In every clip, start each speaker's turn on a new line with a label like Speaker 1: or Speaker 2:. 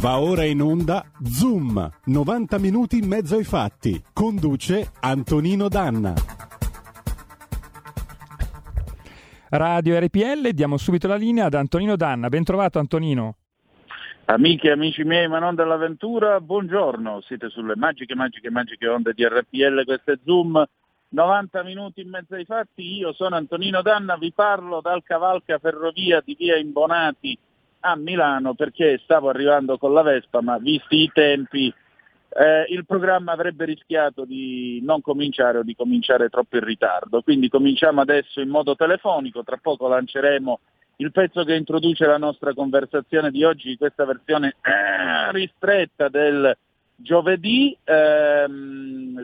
Speaker 1: Va ora in onda Zoom, 90 minuti in mezzo ai fatti. Conduce Antonino Danna.
Speaker 2: Radio RPL, diamo subito la linea ad Antonino Danna. Ben trovato Antonino.
Speaker 3: Amiche e amici miei, ma non dell'avventura, buongiorno. Siete sulle magiche, magiche, magiche onde di RPL, questo è Zoom. 90 minuti in mezzo ai fatti, io sono Antonino Danna, vi parlo dal cavalca ferrovia di via Imbonati a Milano perché stavo arrivando con la Vespa, ma visti i tempi eh, il programma avrebbe rischiato di non cominciare o di cominciare troppo in ritardo. Quindi cominciamo adesso in modo telefonico, tra poco lanceremo il pezzo che introduce la nostra conversazione di oggi, questa versione eh, ristretta del giovedì. Eh,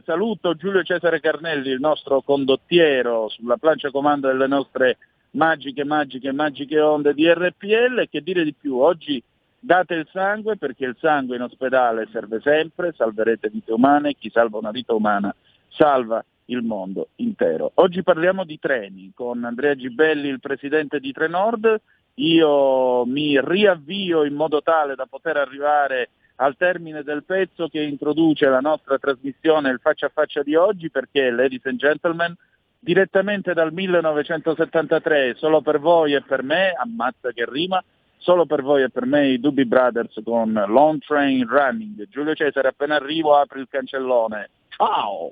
Speaker 3: saluto Giulio Cesare Carnelli, il nostro condottiero sulla plancia comando delle nostre magiche, magiche, magiche onde di RPL. Che dire di più? Oggi date il sangue perché il sangue in ospedale serve sempre, salverete vite umane, chi salva una vita umana salva il mondo intero. Oggi parliamo di treni con Andrea Gibelli, il presidente di Trenord. Io mi riavvio in modo tale da poter arrivare al termine del pezzo che introduce la nostra trasmissione, il faccia a faccia di oggi, perché, ladies and gentlemen, direttamente dal 1973, solo per voi e per me, ammazza che rima, solo per voi e per me i Doobie Brothers con Long Train Running. Giulio Cesare, appena arrivo apri il cancellone. Ciao!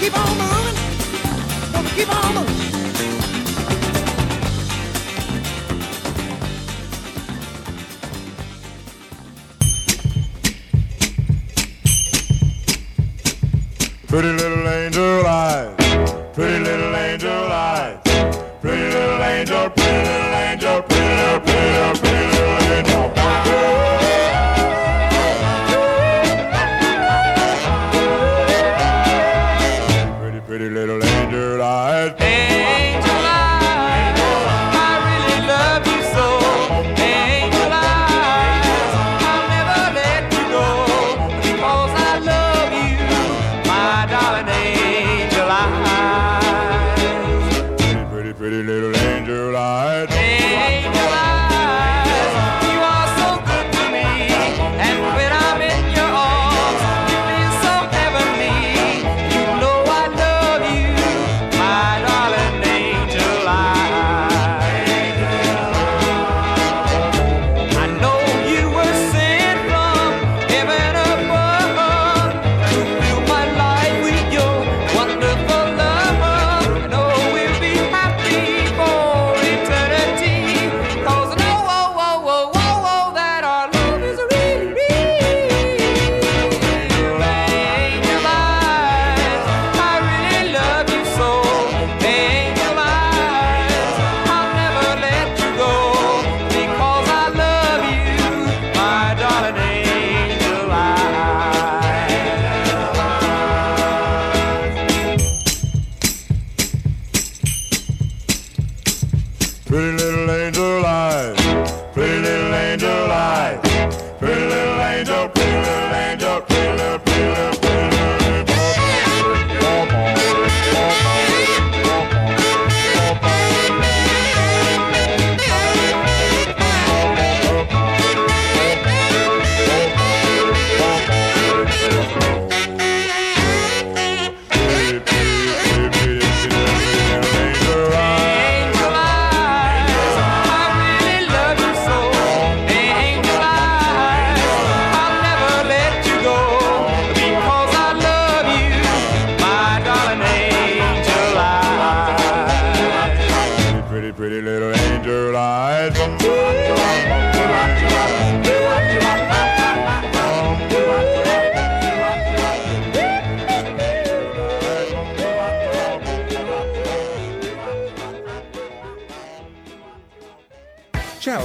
Speaker 4: keep on
Speaker 5: moving.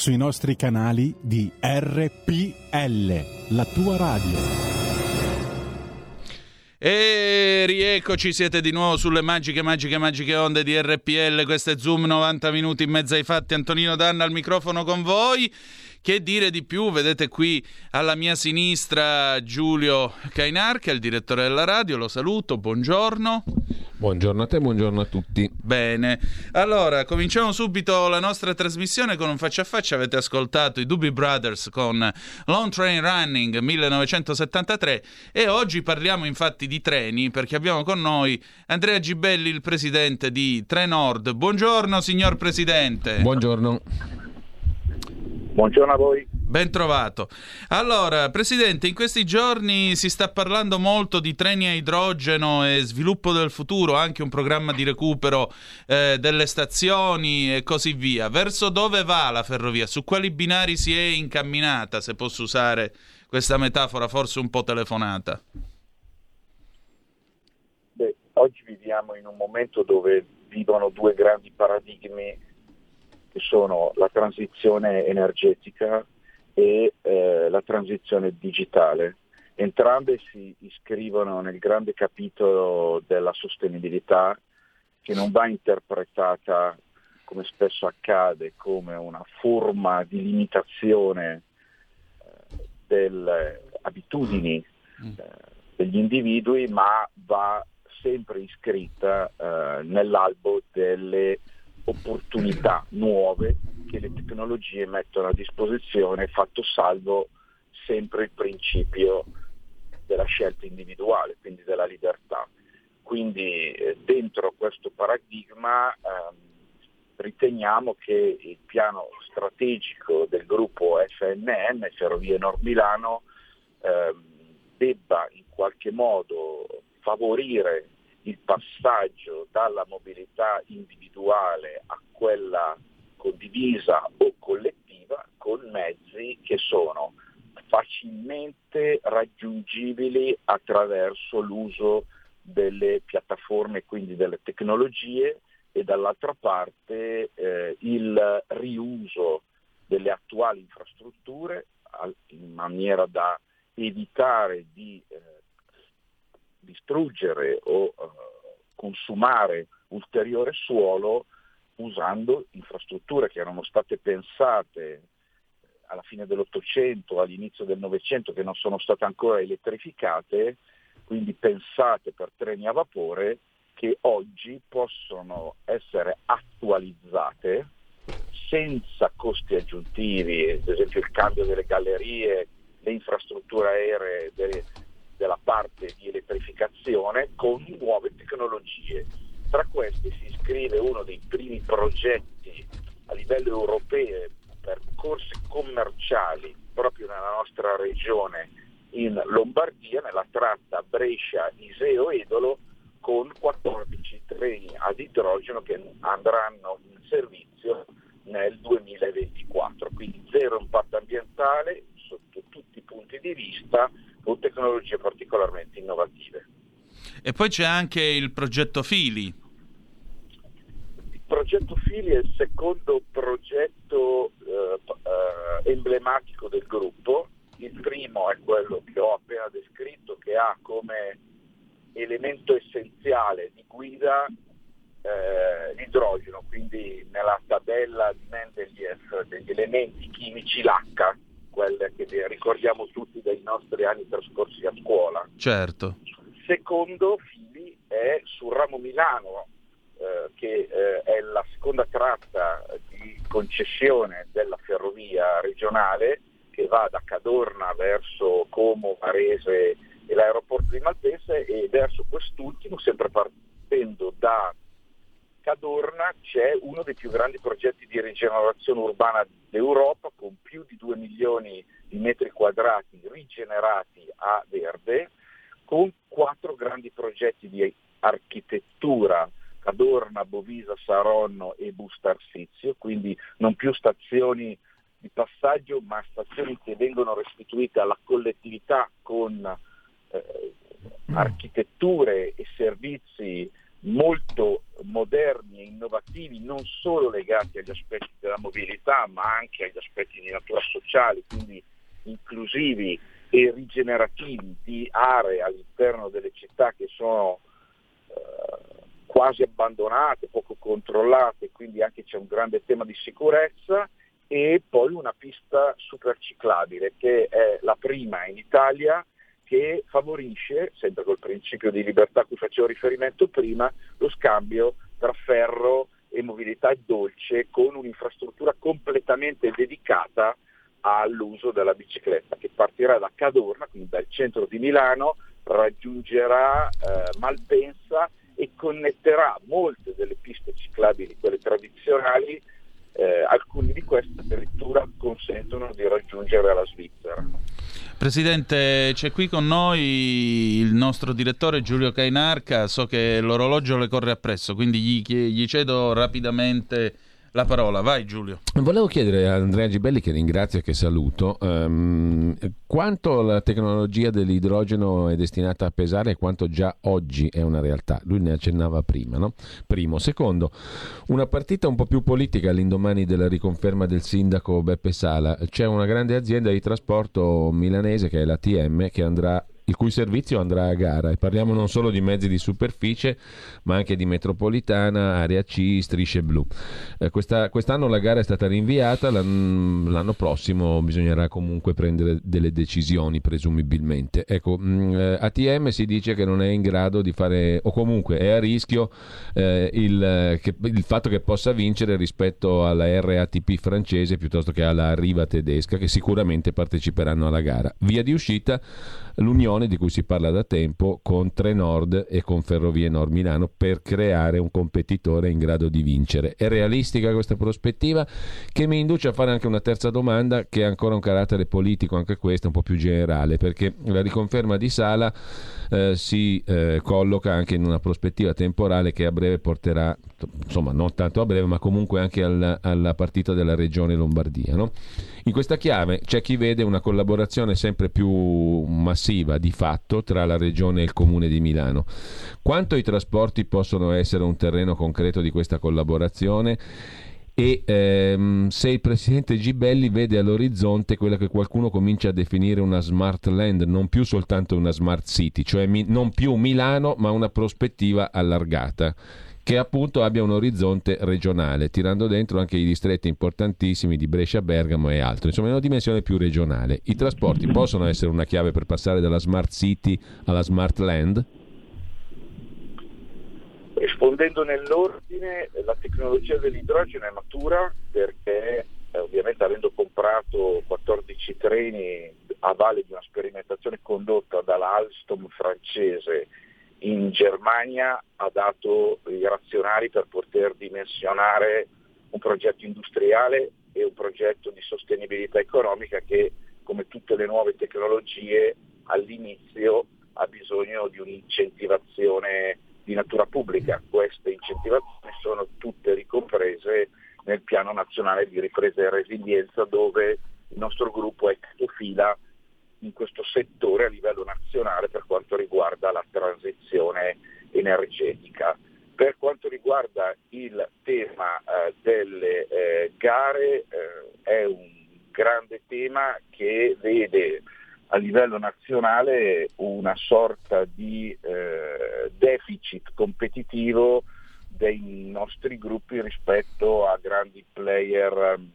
Speaker 6: Sui nostri canali di RPL, la tua radio.
Speaker 7: E rieccoci, siete di nuovo sulle magiche, magiche, magiche onde di RPL. Questo è Zoom 90 minuti in mezzo ai fatti. Antonino Danna al microfono con voi. Che dire di più? Vedete qui alla mia sinistra Giulio Cainar, che è il direttore della radio. Lo saluto, buongiorno.
Speaker 8: Buongiorno a te, buongiorno a tutti.
Speaker 7: Bene, allora cominciamo subito la nostra trasmissione con un faccia a faccia. Avete ascoltato i Doobie Brothers con Long Train Running 1973 e oggi parliamo infatti di treni perché abbiamo con noi Andrea Gibelli, il presidente di Trenord. Buongiorno signor presidente.
Speaker 8: Buongiorno.
Speaker 9: Buongiorno a voi.
Speaker 7: Ben trovato. Allora, Presidente, in questi giorni si sta parlando molto di treni a idrogeno e sviluppo del futuro, anche un programma di recupero eh, delle stazioni e così via. Verso dove va la ferrovia? Su quali binari si è incamminata, se posso usare questa metafora forse un po' telefonata?
Speaker 9: Beh, oggi viviamo in un momento dove vivono due grandi paradigmi sono la transizione energetica e eh, la transizione digitale. Entrambe si iscrivono nel grande capitolo della sostenibilità che non va interpretata, come spesso accade, come una forma di limitazione eh, delle abitudini eh, degli individui, ma va sempre iscritta eh, nell'albo delle opportunità nuove che le tecnologie mettono a disposizione, fatto salvo sempre il principio della scelta individuale, quindi della libertà. Quindi eh, dentro questo paradigma ehm, riteniamo che il piano strategico del gruppo FNN, Ferrovie Nord Milano, ehm, debba in qualche modo favorire il passaggio dalla mobilità individuale a quella condivisa o collettiva con mezzi che sono facilmente raggiungibili attraverso l'uso delle piattaforme, quindi delle tecnologie e dall'altra parte eh, il riuso delle attuali infrastrutture in maniera da evitare di eh, distruggere o eh, consumare ulteriore suolo usando infrastrutture che erano state pensate alla fine dell'Ottocento, all'inizio del Novecento, che non sono state ancora elettrificate, quindi pensate per treni a vapore, che oggi possono essere attualizzate senza costi aggiuntivi, ad esempio il cambio delle gallerie, le infrastrutture aeree de- della parte di elettrificazione con nuove tecnologie. Tra questi si iscrive uno dei primi progetti a livello europeo per corse commerciali proprio nella nostra regione in Lombardia, nella tratta Brescia-Iseo-Edolo, con 14 treni ad idrogeno che andranno in servizio nel 2024. Quindi zero impatto ambientale sotto tutti i punti di vista, con tecnologie particolarmente innovative.
Speaker 7: E poi c'è anche il progetto Fili.
Speaker 9: Il progetto Fili è il secondo progetto eh, eh, emblematico del gruppo. Il primo è quello che ho appena descritto, che ha come elemento essenziale di guida eh, l'idrogeno, quindi nella tabella di Mendeleev degli elementi chimici l'H, quelle che ricordiamo tutti dai nostri anni trascorsi a scuola.
Speaker 7: Certo.
Speaker 9: Secondo Fili è sul ramo Milano, eh, che eh, è la seconda tratta di concessione della ferrovia regionale che va da Cadorna verso Como, Varese e l'aeroporto di Malpensa e verso quest'ultimo, sempre partendo da Cadorna, c'è uno dei più grandi progetti di rigenerazione urbana d'Europa con più di 2 milioni di metri quadrati rigenerati a verde, con quattro grandi progetti di architettura Cadorna, Bovisa, Saronno e Busto Arsizio, quindi non più stazioni di passaggio ma stazioni che vengono restituite alla collettività con eh, architetture e servizi molto moderni e innovativi, non solo legati agli aspetti della mobilità, ma anche agli aspetti di natura sociale, quindi inclusivi e rigenerativi di aree all'interno delle città che sono eh, quasi abbandonate, poco controllate, quindi anche c'è un grande tema di sicurezza e poi una pista superciclabile che è la prima in Italia che favorisce, sempre col principio di libertà a cui facevo riferimento prima, lo scambio tra ferro e mobilità dolce con un'infrastruttura completamente dedicata all'uso della bicicletta che partirà da Cadorna, quindi dal centro di Milano, raggiungerà eh, Malpensa e connetterà molte delle piste ciclabili, quelle tradizionali, eh, alcune di queste addirittura consentono di raggiungere la Svizzera.
Speaker 7: Presidente, c'è qui con noi il nostro direttore Giulio Cainarca, so che l'orologio le corre appresso, quindi gli, gli cedo rapidamente la parola. Vai Giulio.
Speaker 8: Volevo chiedere a Andrea Gibelli, che ringrazio e che saluto, ehm, quanto la tecnologia dell'idrogeno è destinata a pesare e quanto già oggi è una realtà. Lui ne accennava prima, no? Primo. Secondo, una partita un po' più politica all'indomani della riconferma del sindaco Beppe Sala. C'è una grande azienda di trasporto milanese che è l'ATM che andrà il cui servizio andrà a gara e parliamo non solo di mezzi di superficie ma anche di metropolitana, area C, strisce blu. Eh, questa- quest'anno la gara è stata rinviata, l'an- l'anno prossimo bisognerà comunque prendere delle decisioni presumibilmente. Ecco, mh, eh, ATM si dice che non è in grado di fare o comunque è a rischio eh, il, che- il fatto che possa vincere rispetto alla RATP francese piuttosto che alla Riva tedesca che sicuramente parteciperanno alla gara. Via di uscita l'Unione collaborazione di cui si parla da tempo con Trenord e con Ferrovie Nord Milano per creare un competitore in grado di vincere. È realistica questa prospettiva che mi induce a fare anche una terza domanda che ha ancora un carattere politico, anche questa un po' più generale, perché la riconferma di Sala eh, si eh, colloca anche in una prospettiva temporale che a breve porterà, insomma non tanto a breve, ma comunque anche alla, alla partita della regione Lombardia. No? In questa chiave c'è chi vede una collaborazione sempre più massiva di fatto tra la regione e il comune di Milano. Quanto i trasporti possono essere un terreno concreto di questa collaborazione? E ehm, se il presidente Gibelli vede all'orizzonte quella che qualcuno comincia a definire una smart land, non più soltanto una smart city, cioè mi- non più Milano ma una prospettiva allargata che appunto abbia un orizzonte regionale, tirando dentro anche i distretti importantissimi di Brescia, Bergamo e altro, insomma una dimensione più regionale. I trasporti possono essere una chiave per passare dalla smart city alla smart land?
Speaker 9: Rispondendo nell'ordine, la tecnologia dell'idrogeno è matura perché eh, ovviamente avendo comprato 14 treni a valle di una sperimentazione condotta dalla Alstom francese in Germania ha dato i razionali per poter dimensionare un progetto industriale e un progetto di sostenibilità economica che come tutte le nuove tecnologie all'inizio ha bisogno di un'incentivazione di natura pubblica. Queste incentivazioni sono tutte ricomprese nel piano nazionale di ripresa e resilienza dove il nostro gruppo è capofila in questo settore a livello nazionale per quanto riguarda la transizione energetica. Per quanto riguarda il tema eh, delle eh, gare eh, è un grande tema che vede a livello nazionale una sorta di eh, deficit competitivo dei nostri gruppi rispetto a grandi player ehm,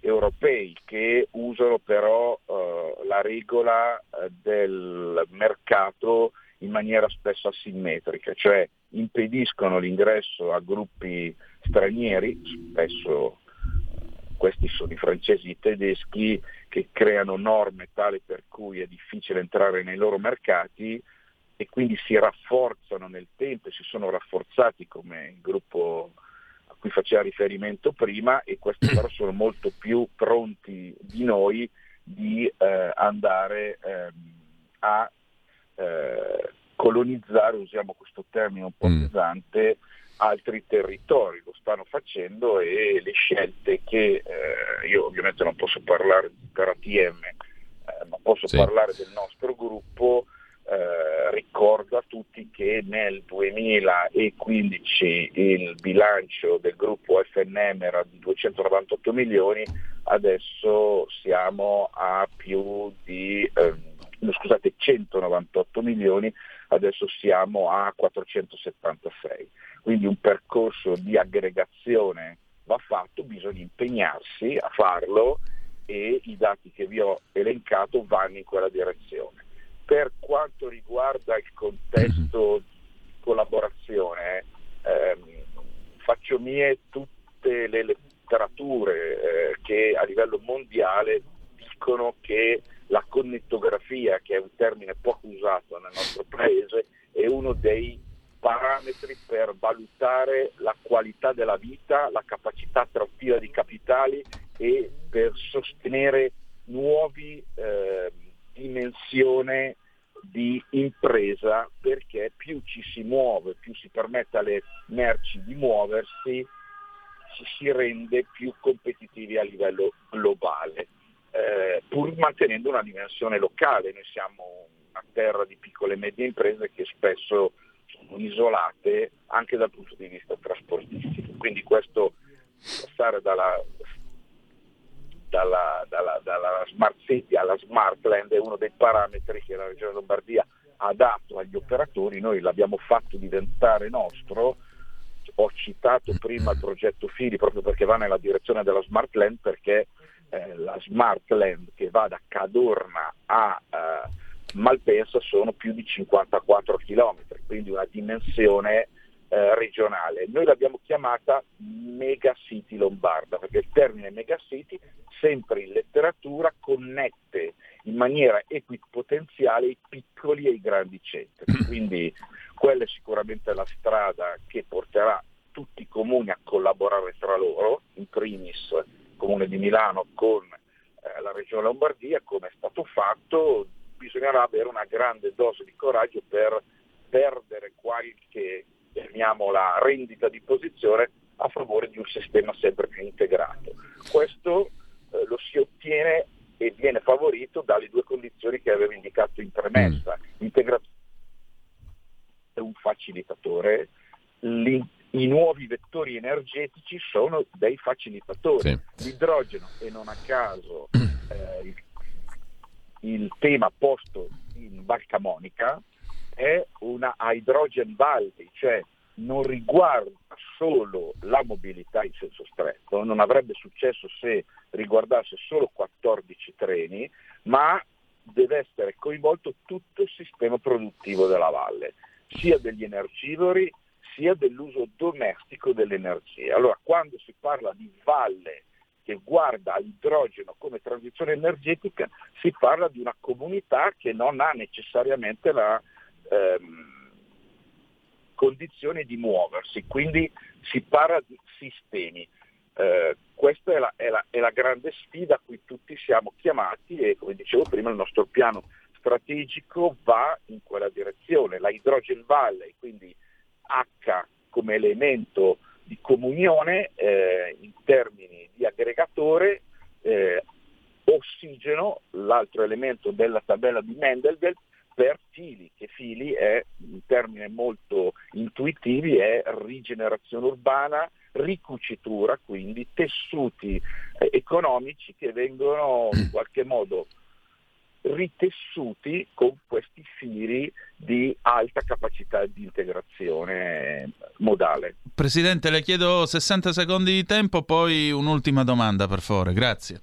Speaker 9: europei che usano però eh, la regola eh, del mercato in maniera spesso asimmetrica, cioè impediscono l'ingresso a gruppi stranieri, spesso eh, questi sono i francesi e i tedeschi, che creano norme tali per cui è difficile entrare nei loro mercati e quindi si rafforzano nel tempo e si sono rafforzati come il gruppo a cui faceva riferimento prima e questi però sono molto più pronti di noi di eh, andare ehm, a eh, colonizzare, usiamo questo termine un po'
Speaker 8: Mm.
Speaker 9: pesante, altri territori, lo stanno facendo e le scelte che eh, io ovviamente non posso parlare per ATM, eh, ma posso
Speaker 8: Sì.
Speaker 9: parlare del nostro gruppo, eh, ricordo a tutti che nel 2015 il bilancio del gruppo FNM era di 298 milioni, adesso siamo a più di no, scusate, 198 milioni, adesso siamo a 476. Quindi un percorso di aggregazione va fatto, bisogna impegnarsi a farlo e i dati che vi ho elencato vanno in quella direzione. Per quanto riguarda il contesto di collaborazione, ehm, faccio mie tutte le letterature eh, che a livello mondiale dicono che la connettografia, che è un termine poco usato nel nostro paese, è uno dei parametri per valutare la qualità della vita, la capacità attrattiva di capitali e per sostenere nuovi eh, dimensioni di impresa perché più ci si muove, più si permette alle merci di muoversi, ci si rende più competitivi a livello globale, eh, pur mantenendo una dimensione locale. Noi siamo una terra di piccole e medie imprese che spesso sono isolate anche dal punto di vista trasportistico. Quindi questo passare dalla, dalla, dalla- dalla smart city alla smart land è uno dei parametri che la Regione Lombardia ha dato agli operatori, noi l'abbiamo fatto diventare nostro, ho citato prima il progetto Fili proprio perché va nella direzione della smart land perché eh, la smart land che va da Cadorna a eh, Malpensa sono più di 54 km, quindi una dimensione eh, regionale. Noi l'abbiamo chiamata Mega City Lombarda, perché il termine Mega City sempre in letteratura connette in maniera equipotenziale i piccoli e i grandi centri. Quindi quella è sicuramente la strada che porterà tutti i comuni a collaborare tra loro, in primis il comune di Milano con eh, la regione Lombardia, come è stato fatto, bisognerà avere una grande dose di coraggio per perdere qualche, chiamiamola, rendita di posizione a favore di un sistema sempre più integrato. Questo eh, lo si ottiene e viene favorito dalle due condizioni che avevo indicato in premessa. L'integrazione è un facilitatore, l'in- i nuovi vettori energetici sono dei facilitatori. L'idrogeno, e non a caso eh, il, il tema posto in Barca Monica, è una hydrogen valley, cioè non riguarda solo la mobilità in senso stretto, non avrebbe successo se riguardasse solo 14 treni, ma deve essere coinvolto tutto il sistema produttivo della valle, sia degli energivori sia dell'uso domestico dell'energia. Allora, quando si parla di valle che guarda all'idrogeno come transizione energetica, si parla di una comunità che non ha necessariamente la ehm, condizione di muoversi, quindi si parla di sistemi. Eh, questa è la, è la- è la grande sfida a cui tutti siamo chiamati e come dicevo prima il nostro piano strategico va in quella direzione. La Hydrogen Valley, quindi H come elemento di comunione eh, in termini di aggregatore, eh, ossigeno, l'altro elemento della tabella di Mendelgeld, per fili, che fili è un termine molto intuitivo, è rigenerazione urbana, ricucitura, quindi tessuti eh, economici che vengono in qualche modo ritessuti con questi fili di alta capacità di integrazione modale.
Speaker 7: Presidente, le chiedo 60 secondi di tempo, poi un'ultima domanda, per favore. Grazie.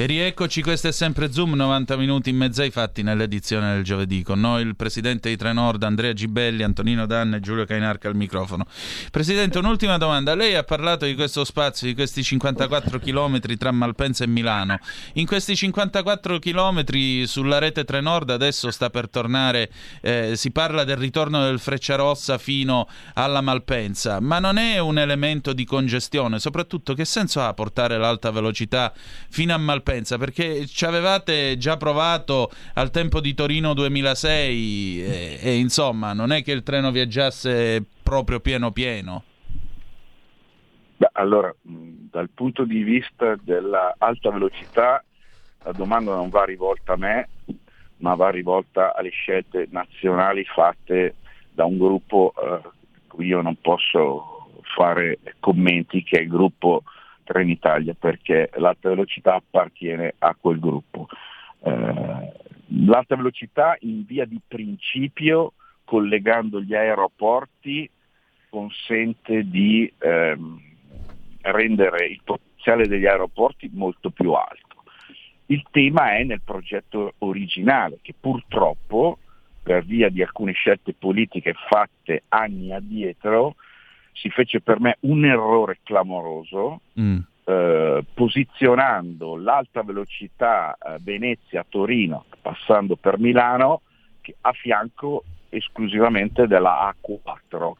Speaker 7: E rieccoci, questo è sempre Zoom, 90 minuti in mezzo ai fatti nell'edizione del giovedì. Con noi il presidente di Trenord, Andrea Gibelli, Antonino Danna e Giulio Cainarca al microfono. Presidente, un'ultima domanda. Lei ha parlato di questo spazio, di questi 54 chilometri tra Malpensa e Milano. In questi 54 chilometri sulla rete Trenord adesso sta per tornare, eh, si parla del ritorno del Frecciarossa fino alla Malpensa, ma non è un elemento di congestione? Soprattutto che senso ha portare l'alta velocità fino a Malpensa? Perché ci avevate già provato al tempo di Torino 2006 e, e, insomma non è che il treno viaggiasse proprio pieno pieno.
Speaker 9: Beh, allora, dal punto di vista dell'alta velocità, la domanda non va rivolta a me, ma va rivolta alle scelte nazionali fatte da un gruppo eh, io non posso fare commenti, che è il gruppo Trenitalia, perché l'alta velocità appartiene a quel gruppo. Eh, l'alta velocità in via di principio, collegando gli aeroporti, consente di ehm, rendere il potenziale degli aeroporti molto più alto. Il tema è nel progetto originale, che purtroppo, per via di alcune scelte politiche fatte anni addietro, si fece per me un errore clamoroso, eh, posizionando l'alta velocità eh, Venezia-Torino, passando per Milano, a fianco esclusivamente della A4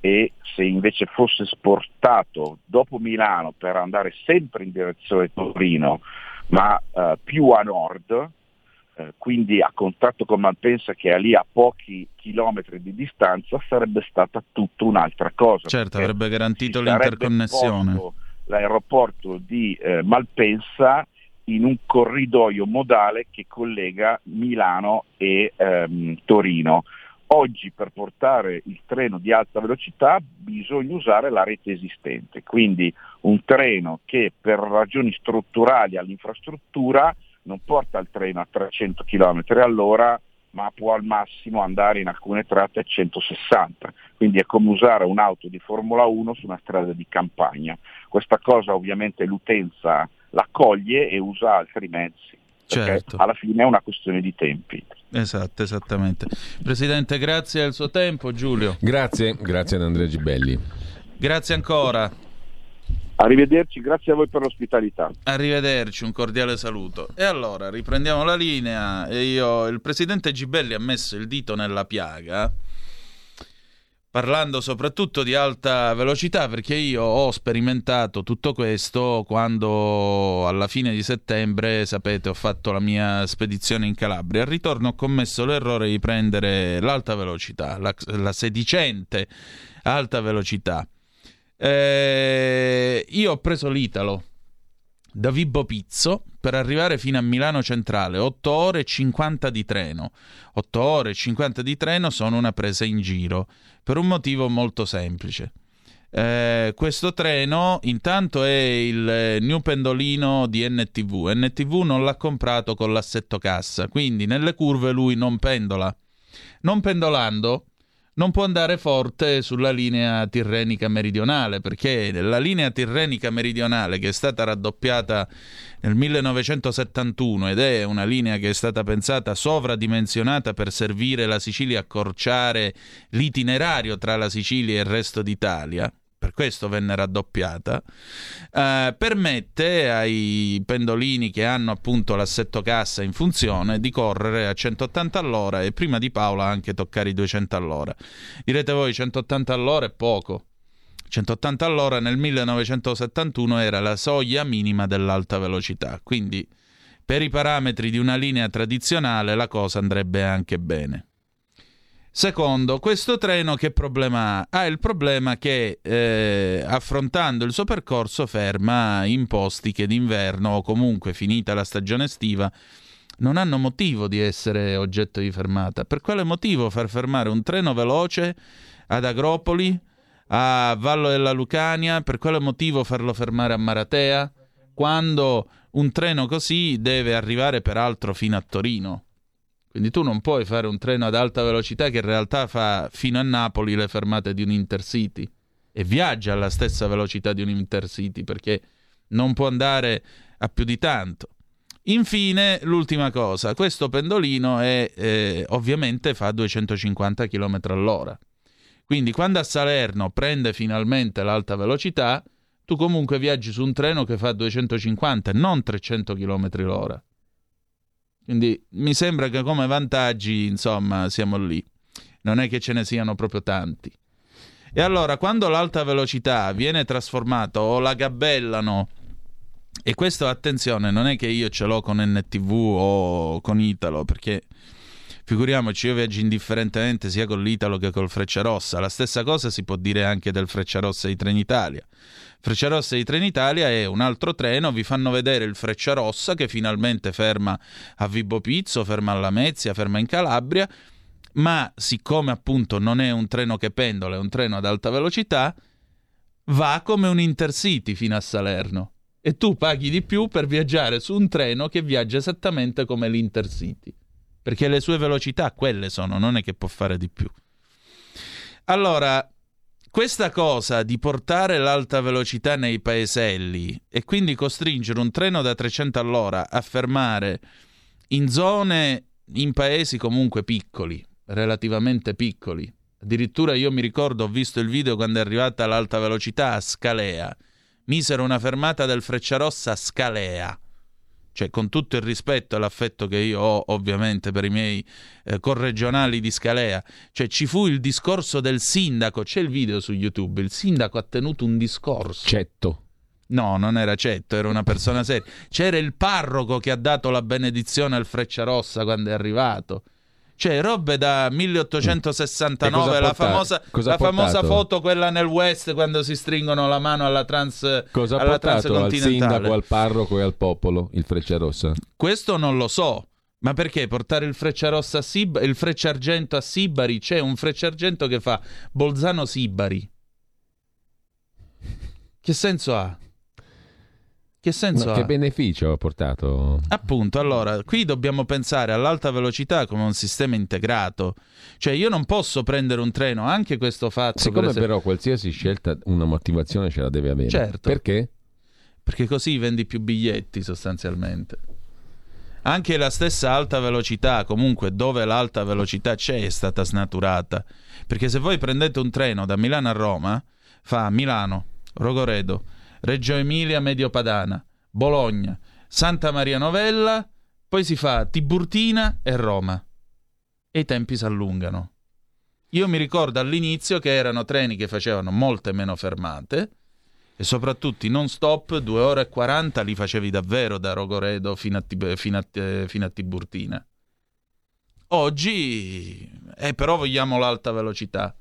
Speaker 9: e se invece fosse sportato dopo Milano per andare sempre in direzione Torino, ma eh, più a nord, eh, quindi a contatto con Malpensa che è lì a pochi chilometri di distanza, sarebbe stata tutta un'altra cosa.
Speaker 7: Certo, avrebbe garantito l'interconnessione.
Speaker 9: posto L'aeroporto di eh, Malpensa in un corridoio modale che collega Milano e ehm, Torino. Oggi per portare il treno di alta velocità bisogna usare la rete esistente, quindi un treno che per ragioni strutturali all'infrastruttura non porta il treno a 300 km all'ora, ma può al massimo andare in alcune tratte a 160. Quindi è come usare un'auto di Formula 1 su una strada di campagna. Questa cosa ovviamente l'utenza la coglie e usa altri mezzi.
Speaker 7: Certo.
Speaker 9: alla fine è una questione di tempi.
Speaker 7: Esatto, esattamente. Presidente, grazie al suo tempo, Giulio.
Speaker 8: Grazie, grazie ad Andrea Gibelli.
Speaker 7: Grazie ancora.
Speaker 9: Arrivederci, grazie a voi per l'ospitalità.
Speaker 7: Arrivederci, un cordiale saluto. E allora, riprendiamo la linea. Io, il presidente Gibelli ha messo il dito nella piaga, parlando soprattutto di alta velocità, perché io ho sperimentato tutto questo quando alla fine di settembre, sapete, ho fatto la mia spedizione in Calabria. Al ritorno ho commesso l'errore di prendere l'alta velocità, la, la sedicente alta velocità. Eh, io ho preso l'Italo da Vibo Pizzo per arrivare fino a Milano Centrale, 8 ore e 50 di treno. 8 ore e 50 di treno sono una presa in giro, per un motivo molto semplice. Eh, questo treno intanto è il eh, new pendolino di NTV. NTV non l'ha comprato con l'assetto cassa, quindi nelle curve lui non pendola. Non pendolando, non può andare forte sulla linea tirrenica meridionale, perché la linea tirrenica meridionale che è stata raddoppiata nel 1971 ed è una linea che è stata pensata sovradimensionata per servire la Sicilia, accorciare l'itinerario tra la Sicilia e il resto d'Italia, per questo venne raddoppiata, eh, permette ai pendolini che hanno appunto l'assetto cassa in funzione di correre a 180 all'ora e prima di Paola anche toccare i 200 all'ora. Direte voi 180 all'ora è poco. 180 all'ora nel 1971 era la soglia minima dell'alta velocità, quindi per i parametri di una linea tradizionale la cosa andrebbe anche bene. Secondo, questo treno che problema ha? Ha il problema che eh, affrontando il suo percorso ferma in posti che d'inverno o comunque finita la stagione estiva non hanno motivo di essere oggetto di fermata. Per quale motivo far fermare un treno veloce ad Agropoli, a Vallo della Lucania? Per quale motivo farlo fermare a Maratea? Quando un treno così deve arrivare peraltro fino a Torino. Quindi tu non puoi fare un treno ad alta velocità che in realtà fa fino a Napoli le fermate di un intercity e viaggia alla stessa velocità di un intercity perché non può andare a più di tanto. Infine, l'ultima cosa, questo pendolino è, eh, ovviamente fa 250 km all'ora. Quindi quando a Salerno prende finalmente l'alta velocità, tu comunque viaggi su un treno che fa 250 e non 300 km l'ora. Quindi mi sembra che come vantaggi, insomma, siamo lì. Non è che ce ne siano proprio tanti. E allora, quando l'alta velocità viene trasformata o la gabellano, e questo, attenzione, non è che io ce l'ho con NTV o con Italo, perché figuriamoci, io viaggio indifferentemente sia con l'Italo che col Frecciarossa. La stessa cosa si può dire anche del Frecciarossa di Trenitalia. Frecciarossa di Trenitalia è un altro treno, vi fanno vedere il Frecciarossa che finalmente ferma a Vibo Pizzo, ferma a Lamezia, ferma in Calabria, ma siccome appunto non è un treno che pendola, è un treno ad alta velocità, va come un intercity fino a Salerno e tu paghi di più per viaggiare su un treno che viaggia esattamente come l'intercity, perché le sue velocità quelle sono, non è che può fare di più. Allora, questa cosa di portare l'alta velocità nei paeselli e quindi costringere un treno da 300 all'ora a fermare in zone, in paesi comunque piccoli, relativamente piccoli. Addirittura io mi ricordo, ho visto il video quando è arrivata l'alta velocità a Scalea. Misero una fermata del Frecciarossa a Scalea. Cioè, con tutto il rispetto e l'affetto che io ho ovviamente per i miei eh, corregionali di Scalea, cioè ci fu il discorso del sindaco, c'è il video su YouTube, il sindaco ha tenuto un discorso.
Speaker 8: Cetto.
Speaker 7: No, non era Cetto, era una persona seria. C'era il parroco che ha dato la benedizione al Frecciarossa quando è arrivato. Cioè, robe da 1869,
Speaker 8: E cosa
Speaker 7: la, famosa, la
Speaker 8: ha
Speaker 7: famosa foto, quella nel West, quando si stringono la mano alla trans
Speaker 8: Cosa ha
Speaker 7: alla
Speaker 8: portato al sindaco, al parroco e al popolo il Frecciarossa?
Speaker 7: Questo non lo so. Ma perché portare il Frecciarossa a Sibari, il Frecciargento a Sibari? C'è un Frecciargento che fa Bolzano Sibari. Che senso ha? Che senso
Speaker 8: Ma
Speaker 7: ha?
Speaker 8: che beneficio ha portato?
Speaker 7: Appunto, allora, qui dobbiamo pensare all'alta velocità come un sistema integrato. Cioè, io non posso prendere un treno, anche questo fatto.
Speaker 8: Siccome
Speaker 7: per esempio-
Speaker 8: però qualsiasi scelta una motivazione ce la deve avere.
Speaker 7: Certo.
Speaker 8: Perché?
Speaker 7: Perché così vendi più biglietti sostanzialmente. Anche la stessa alta velocità, comunque dove l'alta velocità c'è, è stata snaturata. Perché se voi prendete un treno da Milano a Roma, fa Milano, Rogoredo, Reggio Emilia, Mediopadana, Bologna, Santa Maria Novella, poi si fa Tiburtina e Roma. E i tempi si allungano. Io mi ricordo all'inizio che erano treni che facevano molte meno fermate e soprattutto i non stop 2 ore e 40 li facevi davvero da Rogoredo fino a, Tib- fino a- fino a Tiburtina. Oggi, eh, però vogliamo l'alta velocità.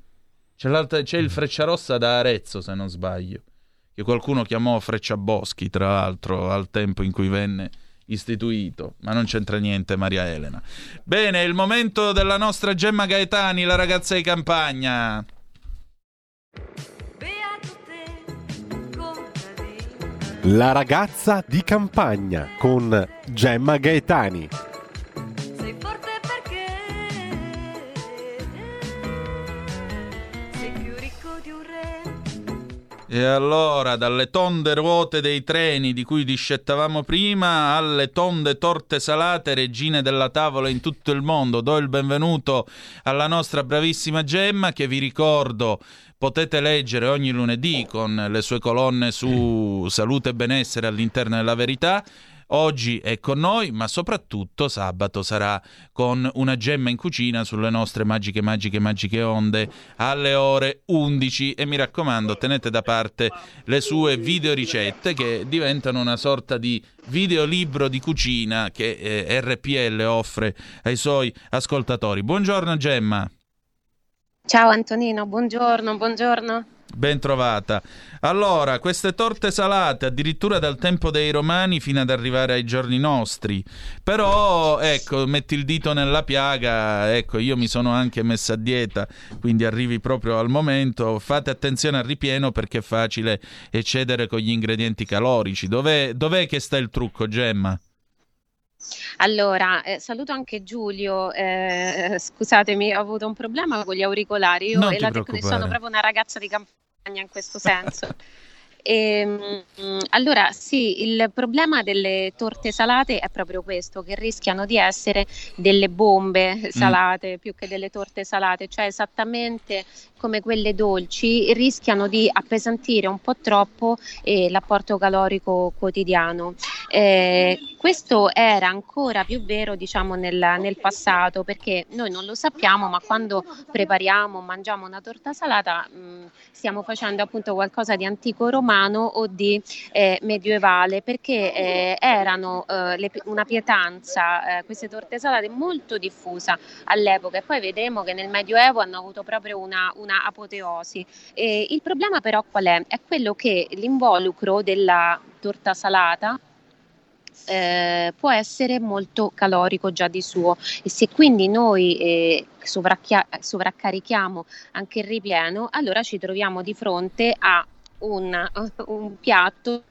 Speaker 7: C'è, c'è il Frecciarossa da Arezzo, se non sbaglio, che qualcuno chiamò Frecciaboschi, tra l'altro, al tempo in cui venne istituito, ma non c'entra niente Maria Elena. Bene, il momento della nostra Gemma Gaetani, la ragazza di campagna.
Speaker 1: La ragazza di campagna con Gemma Gaetani.
Speaker 7: E allora, dalle tonde ruote dei treni di cui discettavamo prima, alle tonde torte salate, regine della tavola in tutto il mondo, do il benvenuto alla nostra bravissima Gemma, che vi ricordo potete leggere ogni lunedì con le sue colonne su salute e benessere all'interno della verità. Oggi è con noi, ma soprattutto sabato sarà con una gemma in cucina sulle nostre magiche, magiche, magiche onde alle ore 11. E mi raccomando, tenete da parte le sue videoricette che diventano una sorta di videolibro di cucina che eh, RPL offre ai suoi ascoltatori. Buongiorno Gemma.
Speaker 10: Ciao Antonino, buongiorno, buongiorno.
Speaker 7: Ben trovata. Allora, queste torte salate, addirittura dal tempo dei romani fino ad arrivare ai giorni nostri. Però, ecco, metti il dito nella piaga, ecco, io mi sono anche messa a dieta, quindi arrivi proprio al momento. Fate attenzione al ripieno perché è facile eccedere con gli ingredienti calorici. Dov'è, dov'è che sta il trucco, Gemma?
Speaker 10: Allora, eh, saluto anche Giulio. eh, scusatemi, ho avuto un problema con gli auricolari. Io
Speaker 7: Non
Speaker 10: e la sono proprio una ragazza di campagna in questo senso. Ehm, allora, sì, il problema delle torte salate è proprio questo, che rischiano di essere delle bombe salate più che delle torte salate, cioè esattamente come quelle dolci, rischiano di appesantire un po' troppo eh, l'apporto calorico quotidiano. Eh, questo era ancora più vero, diciamo, nel, nel passato, perché noi non lo sappiamo, ma quando prepariamo, mangiamo una torta salata, mh, stiamo facendo appunto qualcosa di antico romano o di eh, medievale, perché eh, erano eh, le- una pietanza, eh, queste torte salate molto diffusa all'epoca e poi vedremo che nel Medioevo hanno avuto proprio una, una apoteosi. E il problema però qual è? È quello che l'involucro della torta salata eh, può essere molto calorico già di suo e se quindi noi eh, sovraccarichiamo anche il ripieno, allora ci troviamo di fronte a un, un piatto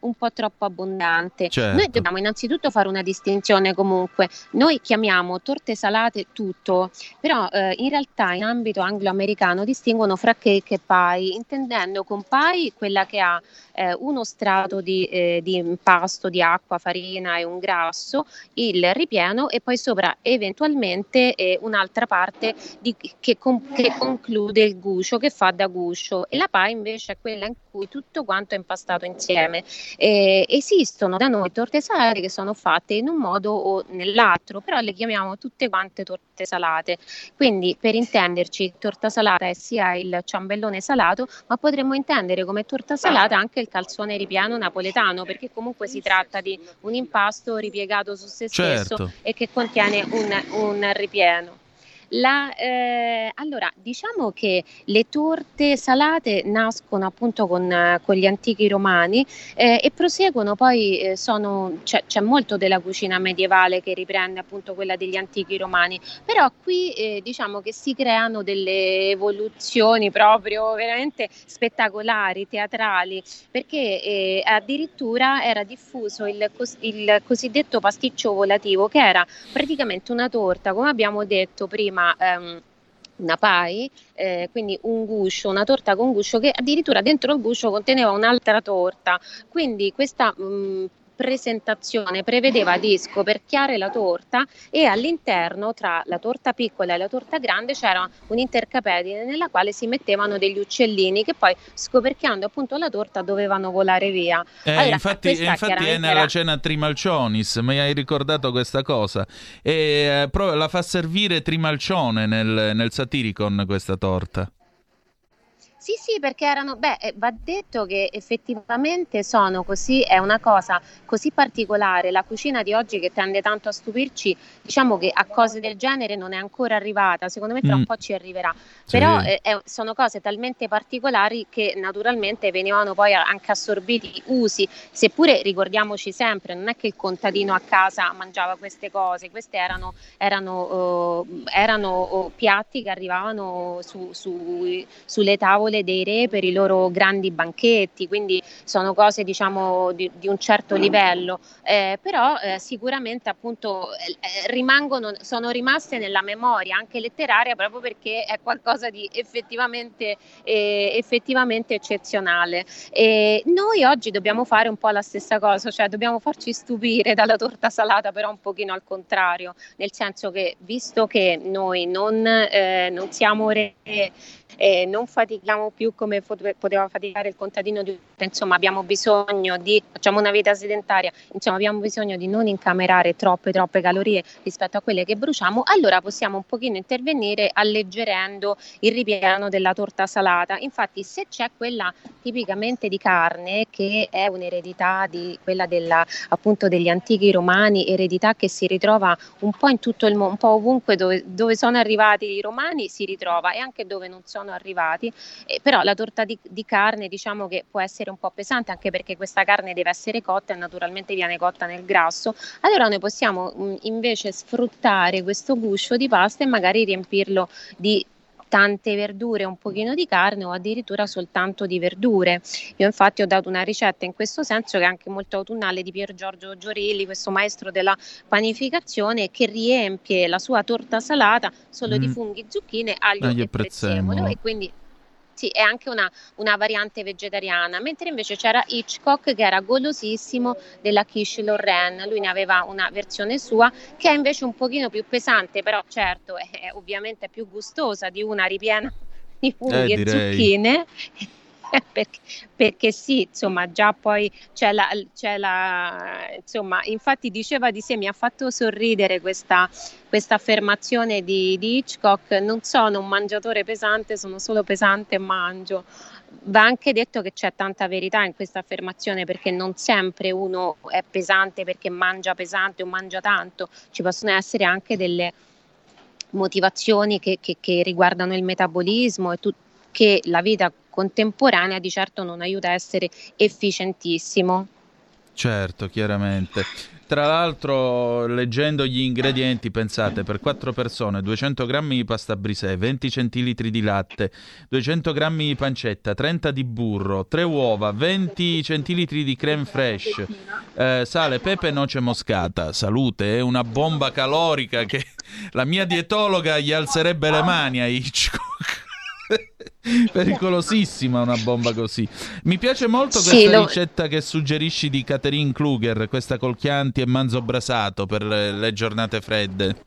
Speaker 10: un po' troppo abbondante.
Speaker 11: Certo.
Speaker 10: Noi dobbiamo innanzitutto fare una distinzione comunque. Noi chiamiamo torte salate tutto, però eh, in realtà in ambito anglo-americano distinguono fra cake e pie, intendendo con pie quella che ha eh, uno strato di, eh, di impasto di acqua, farina e un grasso, il ripieno e poi sopra eventualmente eh, un'altra parte di- che, con- che conclude il guscio, che fa da guscio. E la pie invece è quella in cui tutto quanto è impastato insieme. Eh, esistono da noi torte salate che sono fatte in un modo o nell'altro, però le chiamiamo tutte quante torte salate. Quindi per intenderci, torta salata è sia il ciambellone salato, ma potremmo intendere come torta salata anche il calzone ripieno napoletano, perché comunque si tratta di un impasto ripiegato su se stesso
Speaker 7: Certo.
Speaker 10: e che contiene un, un ripieno. La, eh, allora, diciamo che le torte salate nascono appunto con, eh, con gli antichi romani eh, e proseguono poi, eh, sono, c'è, c'è molto della cucina medievale che riprende appunto quella degli antichi romani, però qui eh, diciamo che si creano delle evoluzioni proprio veramente spettacolari, teatrali, perché eh, addirittura era diffuso il, cos- il cosiddetto pasticcio volativo, che era praticamente una torta, come abbiamo detto prima. Ehm, una pie, eh, quindi un guscio, una torta con guscio che addirittura dentro il guscio conteneva un'altra torta. Quindi questa mh, presentazione prevedeva di scoperchiare la torta e all'interno tra la torta piccola e la torta grande c'era un'intercapedine nella quale si mettevano degli uccellini che poi scoperchiando appunto la torta dovevano volare via.
Speaker 7: Eh,
Speaker 10: Allora,
Speaker 7: infatti, infatti è nella
Speaker 10: era-
Speaker 7: cena Trimalcionis, mi hai ricordato questa cosa. E eh, la fa servire Trimalcione nel, nel Satiricon questa torta.
Speaker 10: Sì, sì, perché erano, beh, eh, va detto che effettivamente sono così, è una cosa così particolare, la cucina di oggi che tende tanto a stupirci, diciamo che a cose del genere non è ancora arrivata, secondo me tra
Speaker 11: Mm.
Speaker 10: un po' ci arriverà,
Speaker 11: Sì.
Speaker 10: però eh, sono cose talmente particolari che naturalmente venivano poi anche assorbiti usi, seppure ricordiamoci sempre, non è che il contadino a casa mangiava queste cose, queste erano, erano, eh, erano, oh, piatti che arrivavano su- su- sulle tavole dei re per i loro grandi banchetti, quindi sono cose diciamo di, di un certo livello, eh, però eh, sicuramente appunto eh, eh, rimangono, sono rimaste nella memoria anche letteraria proprio perché è qualcosa di effettivamente, eh, effettivamente eccezionale. E noi oggi dobbiamo fare un po' la stessa cosa, cioè dobbiamo farci stupire dalla torta salata, però un pochino al contrario, nel senso che visto che noi non, eh, non siamo re, eh, non fatichiamo più come poteva faticare il contadino di insomma abbiamo bisogno di facciamo una vita sedentaria insomma abbiamo bisogno di non incamerare troppe troppe calorie rispetto a quelle che bruciamo allora possiamo un pochino intervenire alleggerendo il ripieno della torta salata. Infatti se c'è quella tipicamente di carne che è un'eredità di quella della, appunto degli antichi romani eredità che si ritrova un po' in tutto il mondo un po' ovunque dove, dove sono arrivati i romani si ritrova e anche dove non sono arrivati eh, però la torta di, di carne diciamo che può essere un po' pesante anche perché questa carne deve essere cotta e naturalmente viene cotta nel grasso. Allora noi possiamo mh, invece sfruttare questo guscio di pasta e magari riempirlo di tante verdure, un pochino di carne o addirittura soltanto di verdure. Io infatti ho dato una ricetta in questo senso che è anche molto autunnale di Pier Giorgio Giorilli, questo maestro della panificazione che riempie la sua torta salata solo di
Speaker 7: Mm.
Speaker 10: funghi, zucchine, aglio
Speaker 7: Aglio
Speaker 10: e prezzemolo. e quindi sì, è anche una, una variante vegetariana, mentre invece c'era Hitchcock che era golosissimo della quiche Lorraine, lui ne aveva una versione sua che è invece un pochino più pesante, però certo è, è ovviamente più gustosa di una ripiena di funghi
Speaker 7: Eh,
Speaker 10: e
Speaker 7: direi.
Speaker 10: zucchine. Perché, perché sì, insomma, già poi c'è la, c'è la, insomma, infatti diceva di sé, mi ha fatto sorridere questa, questa affermazione di, di Hitchcock, non sono un mangiatore pesante, sono solo pesante e mangio. Va anche detto che c'è tanta verità in questa affermazione perché non sempre uno è pesante perché mangia pesante o mangia tanto, ci possono essere anche delle motivazioni che, che- che riguardano il metabolismo e tu- che la vita contemporanea di certo non aiuta a essere efficientissimo.
Speaker 7: Certo, chiaramente. Tra l'altro, leggendo gli ingredienti, pensate, per 4 persone, 200 grammi di pasta brisè, 20 centilitri di latte, 200 grammi di pancetta, 30 di burro, 3 uova, 20 centilitri di creme fraiche, eh, sale, pepe noce moscata. Salute, è una bomba calorica che la mia dietologa gli alzerebbe le mani a Hitchcock. Pericolosissima una bomba così. Mi piace molto
Speaker 10: Sì,
Speaker 7: questa
Speaker 10: lo-
Speaker 7: ricetta che suggerisci di Catherine Kluger, questa col Chianti e manzo brasato per le, giornate fredde.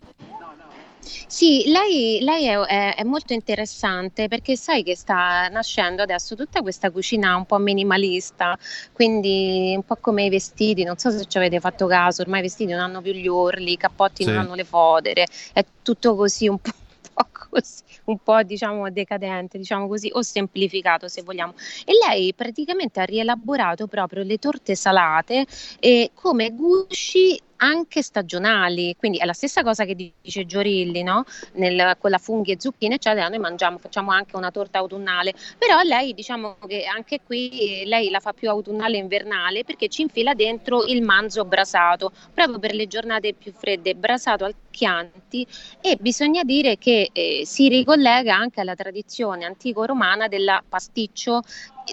Speaker 10: Sì, lei, lei è, è- è molto interessante perché sai che sta nascendo adesso tutta questa cucina un po' minimalista, quindi un po' come i vestiti, non so se ci avete fatto caso, ormai i vestiti non hanno più gli orli, i cappotti non
Speaker 7: Sì.
Speaker 10: hanno le fodere, è tutto così un po' così, un po' diciamo decadente, diciamo così, o semplificato se vogliamo. E lei praticamente ha rielaborato proprio le torte salate eh, come gusci anche stagionali, quindi è la stessa cosa che dice Giorilli, no? Nel- con la funghi e zucchine, eccetera, noi mangiamo, facciamo anche una torta autunnale, però lei diciamo che anche qui lei la fa più autunnale e invernale perché ci infila dentro il manzo brasato, proprio per le giornate più fredde, brasato al Chianti e bisogna dire che eh, si ricollega anche alla tradizione antico-romana della pasticcio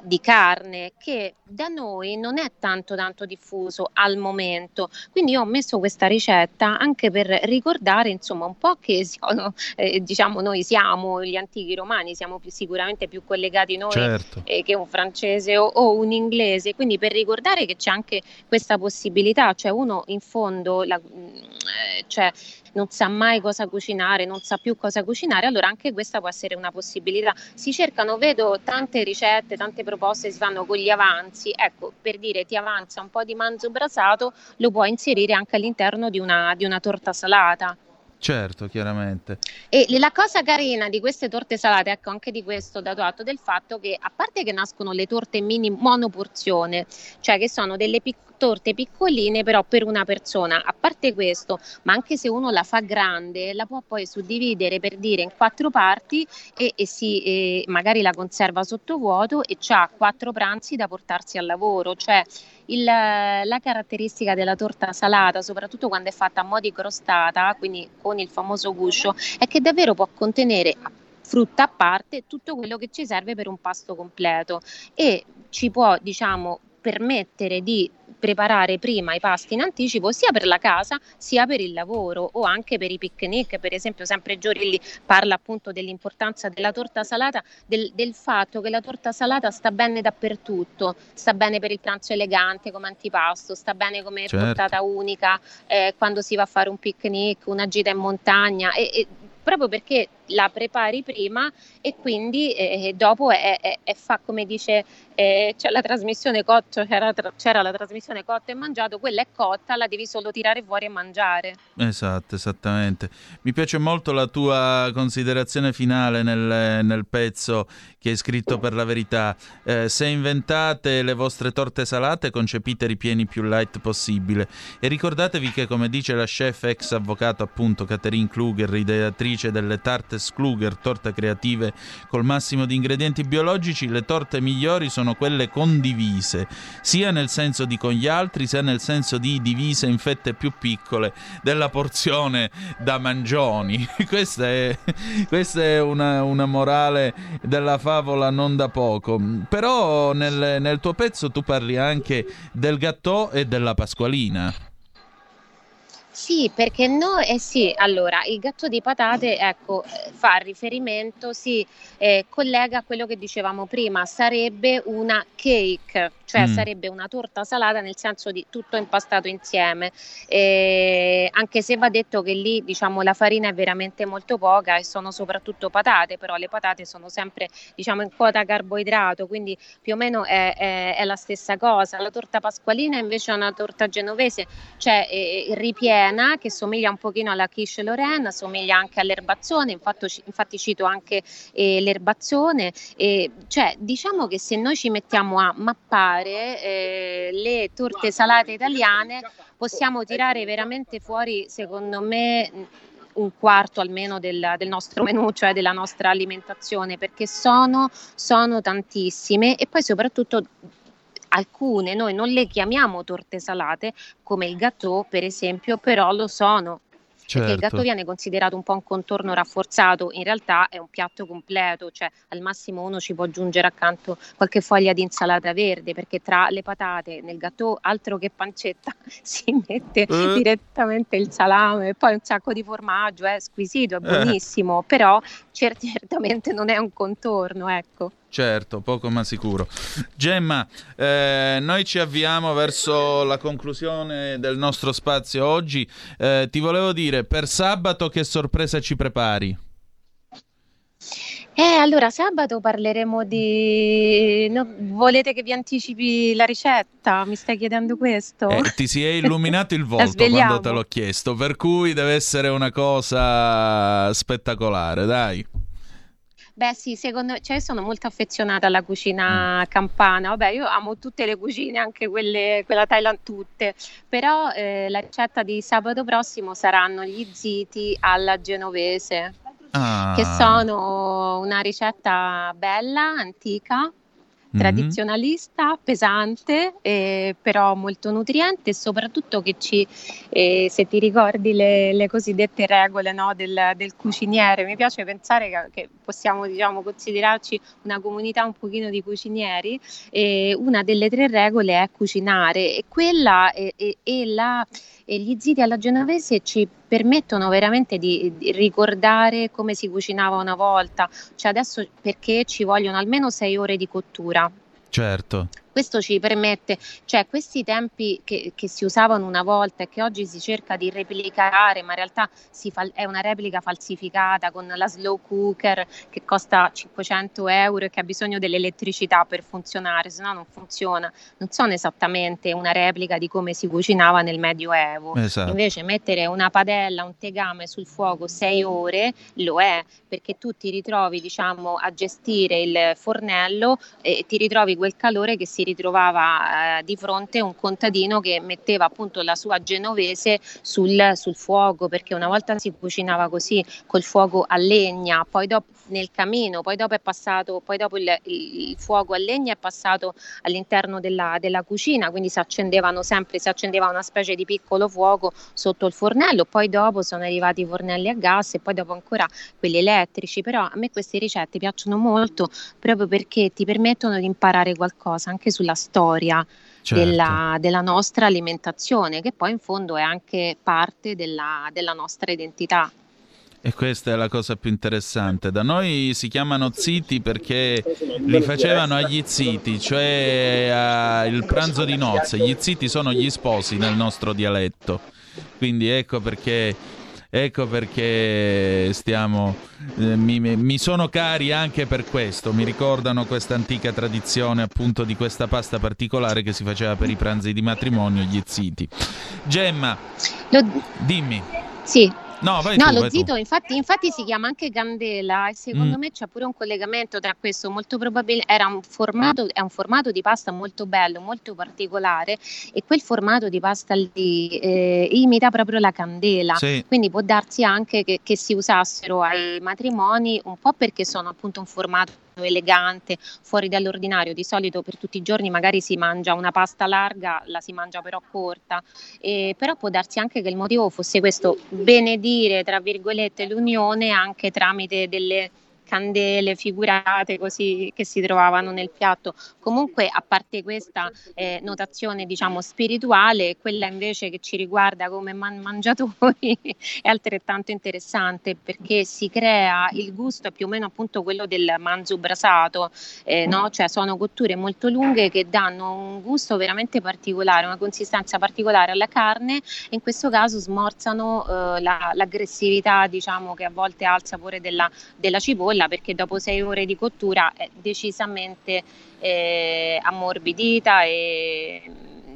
Speaker 10: di carne che da noi non è tanto tanto diffuso al momento quindi io ho messo questa ricetta anche per ricordare insomma un po' che siamo, eh, diciamo noi siamo gli antichi romani siamo più, sicuramente più collegati noi
Speaker 7: Certo.
Speaker 10: eh, che un francese o, o un inglese quindi per ricordare che c'è anche questa possibilità cioè uno in fondo la- mm, eh, cioè non sa mai cosa cucinare, non sa più cosa cucinare, allora anche questa può essere una possibilità. Si cercano, vedo tante ricette, tante proposte si fanno con gli avanzi. Ecco, per dire ti avanza un po' di manzo brasato, lo puoi inserire anche all'interno di una, di una torta salata.
Speaker 7: Certo, chiaramente.
Speaker 10: E la cosa carina di queste torte salate, ecco anche di questo dato atto del fatto che a parte che nascono le torte mini monoporzione, cioè che sono delle pic- torte piccoline però per una persona, a parte questo, ma anche se uno la fa grande, la può poi suddividere per dire in quattro parti e, e si, e magari la conserva sotto vuoto e ha quattro pranzi da portarsi al lavoro, cioè il- la caratteristica della torta salata, soprattutto quando è fatta a mo' di crostata, quindi con il famoso guscio, è che davvero può contenere frutta a parte tutto quello che ci serve per un pasto completo. E ci può, diciamo, permettere di preparare prima i pasti in anticipo sia per la casa sia per il lavoro o anche per i picnic. Per esempio, sempre Giorilli parla appunto dell'importanza della torta salata, del, del fatto che la torta salata sta bene dappertutto, sta bene per il pranzo elegante come antipasto, sta bene come
Speaker 7: Certo.
Speaker 10: portata unica eh, quando si va a fare un picnic, una gita in montagna e, e proprio perché la prepari prima e quindi eh, dopo è, è- è fa come dice eh, c'è la trasmissione cotto, c'era, c'era la trasmissione cotto e mangiato, quella è cotta, la devi solo tirare fuori e mangiare.
Speaker 7: Esatto, esattamente. Mi piace molto la tua considerazione finale nel, nel pezzo che hai scritto per la verità. Eh, se inventate le vostre torte salate, concepite ripieni più light possibile. E ricordatevi che, come dice la chef ex avvocato appunto Catherine Kluger, ideatrice delle Tartes Kluger, torte creative col massimo di ingredienti biologici, le torte migliori sono quelle condivise, sia nel senso di con gli altri, sia nel senso di divise in fette più piccole della porzione da mangioni. questa è, questa è una, una morale della favola non da poco. Però nel, nel tuo pezzo tu parli anche del gâteau e della pasqualina.
Speaker 10: Sì, perché noi, eh sì, allora, il gatto di patate, ecco, eh, fa riferimento, si eh, collega a quello che dicevamo prima, sarebbe una cake, cioè
Speaker 11: Mm.
Speaker 10: sarebbe una torta salata nel senso di tutto impastato insieme, Eh, anche se va detto che lì, diciamo, la farina è veramente molto poca e sono soprattutto patate, però le patate sono sempre, diciamo, in quota carboidrato, quindi più o meno è, è- è la stessa cosa. La torta pasqualina invece è una torta genovese, cioè eh, ripiena che somiglia un pochino alla quiche Lorraine, somiglia anche all'erbazzone, infatti, infatti cito anche eh, l'erbazzone, e, cioè diciamo che se noi ci mettiamo a mappare eh, le torte salate italiane possiamo tirare veramente fuori, secondo me, un quarto almeno del, del nostro menù, cioè della nostra alimentazione, perché sono, sono tantissime e poi soprattutto alcune noi non le chiamiamo torte salate come il gâteau per esempio, però lo sono. Perché il
Speaker 7: Certo.
Speaker 10: gatto viene considerato un po' un contorno rafforzato, in realtà è un piatto completo, cioè al massimo uno ci può aggiungere accanto qualche foglia di insalata verde, perché tra le patate nel gatto altro che pancetta si mette
Speaker 11: Eh.
Speaker 10: direttamente il salame e poi un sacco di formaggio, è squisito, è
Speaker 7: Eh.
Speaker 10: buonissimo, però cer- certamente non è un contorno, ecco.
Speaker 7: Certo, poco ma sicuro. Gemma, eh, noi ci avviamo verso la conclusione del nostro spazio oggi. Eh, ti volevo dire, per sabato che sorpresa ci prepari?
Speaker 10: Eh, allora sabato parleremo di... no, volete che vi anticipi la ricetta? Mi stai chiedendo questo?
Speaker 7: Eh, ti si è illuminato il volto quando te l'ho chiesto, per cui deve essere una cosa spettacolare, dai.
Speaker 10: Beh sì, secondo me, cioè io sono molto affezionata alla cucina campana, vabbè io amo tutte le cucine, anche quelle, quella Thailand, tutte, però eh, la ricetta di sabato prossimo saranno gli ziti alla genovese,
Speaker 7: Ah.
Speaker 10: che sono una ricetta bella, antica. Tradizionalista, pesante, eh, però molto nutriente e soprattutto che ci, eh, se ti ricordi le, le cosiddette regole no, del, del cuciniere, mi piace pensare che, che possiamo diciamo, considerarci una comunità un pochino di cucinieri, e una delle tre regole è cucinare e quella e la- e gli ziti alla genovese ci permettono veramente di, di ricordare come si cucinava una volta, cioè adesso perché ci vogliono almeno sei ore di cottura.
Speaker 7: Certo.
Speaker 10: Questo ci permette, cioè questi tempi che, che si usavano una volta e che oggi si cerca di replicare, ma in realtà si fa- è una replica falsificata con la slow cooker che costa 500 euro e che ha bisogno dell'elettricità per funzionare, se no non funziona. Non sono esattamente una replica di come si cucinava nel Medioevo.
Speaker 7: Esatto.
Speaker 10: Invece mettere una padella, un tegame sul fuoco sei ore lo è, perché tu ti ritrovi diciamo a gestire il fornello e ti ritrovi quel calore che si ritrovava eh, di fronte un contadino che metteva appunto la sua genovese sul, sul fuoco, perché una volta si cucinava così col fuoco a legna, poi dopo nel camino, poi dopo è passato, poi dopo il, il fuoco a legna è passato all'interno della, della cucina, quindi si accendevano sempre, si accendeva una specie di piccolo fuoco sotto il fornello, poi dopo sono arrivati i fornelli a gas e poi dopo ancora quelli elettrici, però a me queste ricette piacciono molto proprio perché ti permettono di imparare qualcosa anche sulla storia.
Speaker 7: Certo.
Speaker 10: Della, della nostra alimentazione, che poi in fondo è anche parte della, della nostra identità.
Speaker 7: E questa è la cosa più interessante. Da noi si chiamano ziti perché li facevano agli ziti, cioè a- il pranzo di nozze. Gli ziti sono gli sposi nel nostro dialetto. Quindi ecco perché, ecco perché stiamo. eh, mi, mi- sono cari anche per questo. Mi ricordano questa antica tradizione, appunto, di questa pasta particolare che si faceva per i pranzi di matrimonio, gli ziti. Gemma, dimmi.
Speaker 10: Sì.
Speaker 7: No, vai
Speaker 10: no,
Speaker 7: tu,
Speaker 10: lo
Speaker 7: vai tu.
Speaker 10: zito infatti, infatti si chiama anche candela e secondo
Speaker 7: Mm.
Speaker 10: me c'è pure un collegamento tra questo, molto probabile era un formato, è un formato di pasta molto bello, molto particolare e quel formato di pasta lì eh, imita proprio la candela,
Speaker 11: Sì.
Speaker 10: quindi può darsi anche che, che si usassero ai matrimoni un po' perché sono appunto un formato elegante, fuori dall'ordinario, di solito per tutti i giorni magari si mangia una pasta larga, la si mangia però corta, e però può darsi anche che il motivo fosse questo, benedire tra virgolette l'unione anche tramite delle candele figurate così che si trovavano nel piatto. Comunque, a parte questa eh, notazione, diciamo, spirituale, quella invece che ci riguarda come man- mangiatori è altrettanto interessante perché si crea il gusto più o meno appunto quello del manzo brasato, eh, no? Cioè sono cotture molto lunghe che danno un gusto veramente particolare, una consistenza particolare alla carne e in questo caso smorzano eh, la- l'aggressività, diciamo, che a volte alza pure della, della cipolla perché dopo sei ore di cottura è decisamente eh, ammorbidita e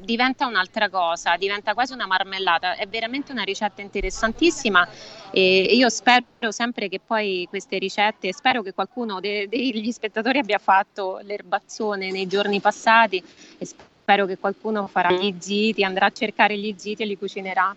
Speaker 10: diventa un'altra cosa, diventa quasi una marmellata, è veramente una ricetta interessantissima e io spero sempre che poi queste ricette, spero che qualcuno de- degli spettatori abbia fatto l'erbazzone nei giorni passati e spero che qualcuno farà gli ziti, andrà a cercare gli ziti e li cucinerà.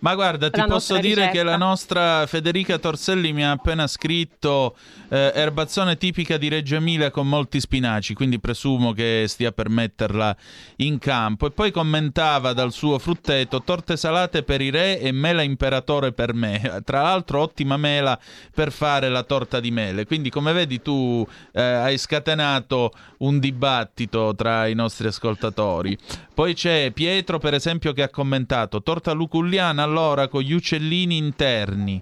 Speaker 7: Ma guarda, ti posso dire che la nostra Federica Torselli mi ha appena scritto eh, erbazzone tipica di Reggio Emilia con molti spinaci, quindi presumo che stia per metterla in campo. E poi commentava dal suo frutteto torte salate per i re e mela imperatore per me. Tra l'altro ottima mela per fare la torta di mele. Quindi come vedi tu eh, hai scatenato un dibattito tra i nostri ascoltatori. Poi c'è Pietro, per esempio, che ha commentato torta luculliana allora con gli uccellini interni.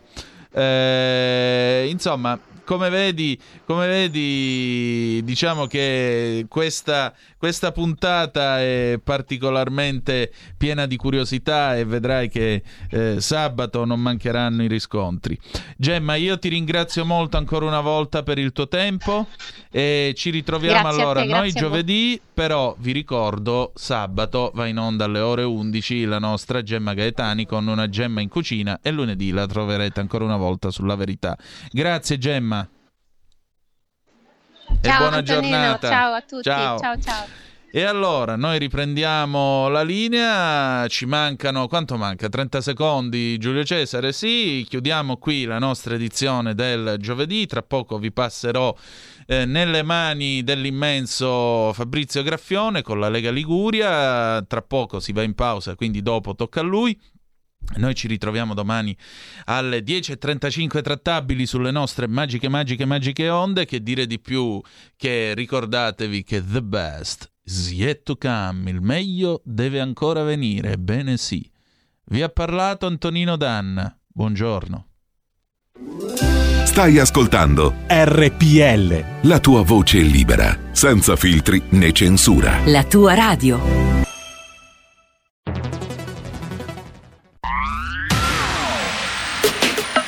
Speaker 7: Eh, insomma, come vedi, come vedi, diciamo che questa, questa puntata è particolarmente piena di curiosità e vedrai che eh, sabato non mancheranno i riscontri. Gemma, io ti ringrazio molto ancora una volta per il tuo tempo e ci ritroviamo
Speaker 10: Grazie
Speaker 7: allora
Speaker 10: te,
Speaker 7: noi giovedì, però vi ricordo sabato va in onda alle ore 11 la nostra Gemma Gaetani con una Gemma in cucina e lunedì la troverete ancora una volta sulla verità. Grazie Gemma. E
Speaker 10: Ciao
Speaker 7: buona
Speaker 10: Antonino,
Speaker 7: giornata.
Speaker 10: ciao a tutti.
Speaker 7: Ciao.
Speaker 10: ciao. ciao.
Speaker 7: E allora noi riprendiamo la linea, ci mancano, quanto manca? 30 secondi Giulio Cesare, sì, chiudiamo qui la nostra edizione del giovedì, tra poco vi passerò eh, nelle mani dell'immenso Fabrizio Graffione con la Lega Liguria, tra poco si va in pausa, quindi dopo tocca a lui. Noi ci ritroviamo domani alle 10.35 trattabili sulle nostre magiche, magiche, magiche onde. Che dire di più che ricordatevi che the best is yet to come, il meglio deve ancora venire, ebbene sì. Vi ha parlato Antonino Danna, buongiorno.
Speaker 12: Stai ascoltando
Speaker 1: RPL.
Speaker 12: la tua voce libera, senza filtri né censura.
Speaker 13: La tua radio.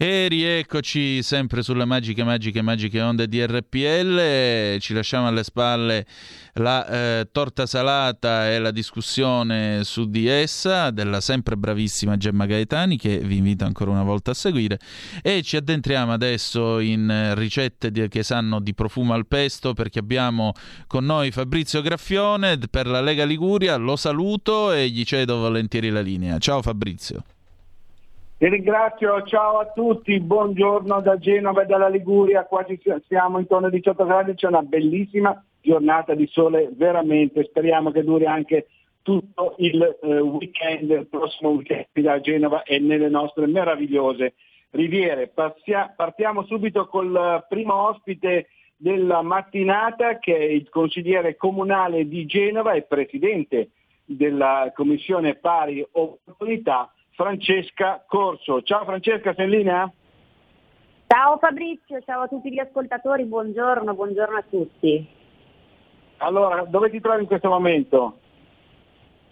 Speaker 7: E rieccoci sempre sulle magiche, magiche, magiche onde di RPL. Ci lasciamo alle spalle la eh, torta salata e la discussione su di essa della sempre bravissima Gemma Gaetani, che vi invito ancora una volta a seguire. E ci addentriamo adesso in ricette di- che sanno di profumo al pesto, perché abbiamo con noi Fabrizio Graffione per la Lega Liguria. Lo saluto e gli cedo volentieri la linea. Ciao Fabrizio.
Speaker 14: Vi ringrazio, ciao a tutti, buongiorno da Genova e dalla Liguria, qua ci siamo intorno ai 18 gradi, c'è una bellissima giornata di sole, veramente, speriamo che duri anche tutto il eh, weekend, il prossimo weekend da Genova e nelle nostre meravigliose riviere. Passia- partiamo subito col eh, primo ospite della mattinata che è il consigliere comunale di Genova e presidente della Commissione Pari Opportunità, Francesca Corso. Ciao Francesca, sei in linea?
Speaker 15: Ciao Fabrizio, ciao a tutti gli ascoltatori, buongiorno, buongiorno a tutti.
Speaker 14: Allora, dove ti trovi in questo momento?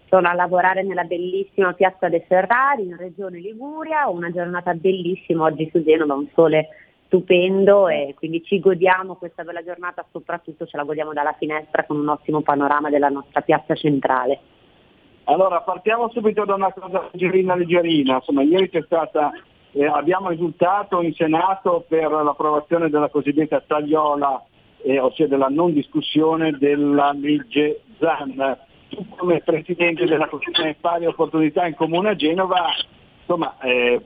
Speaker 15: Sono a lavorare nella bellissima piazza dei Ferrari in regione Liguria, una giornata bellissima oggi su Genova, un sole stupendo e quindi ci godiamo questa bella giornata, soprattutto ce la godiamo dalla finestra con un ottimo panorama della nostra piazza centrale.
Speaker 14: Allora, partiamo subito da una cosa leggerina leggerina. Insomma, ieri c'è stata, eh, abbiamo risultato in Senato per l'approvazione della cosiddetta tagliola, eh, ossia della non discussione della legge ZAN. Tu come Presidente della Commissione Pari Opportunità in Comune a Genova, insomma, eh,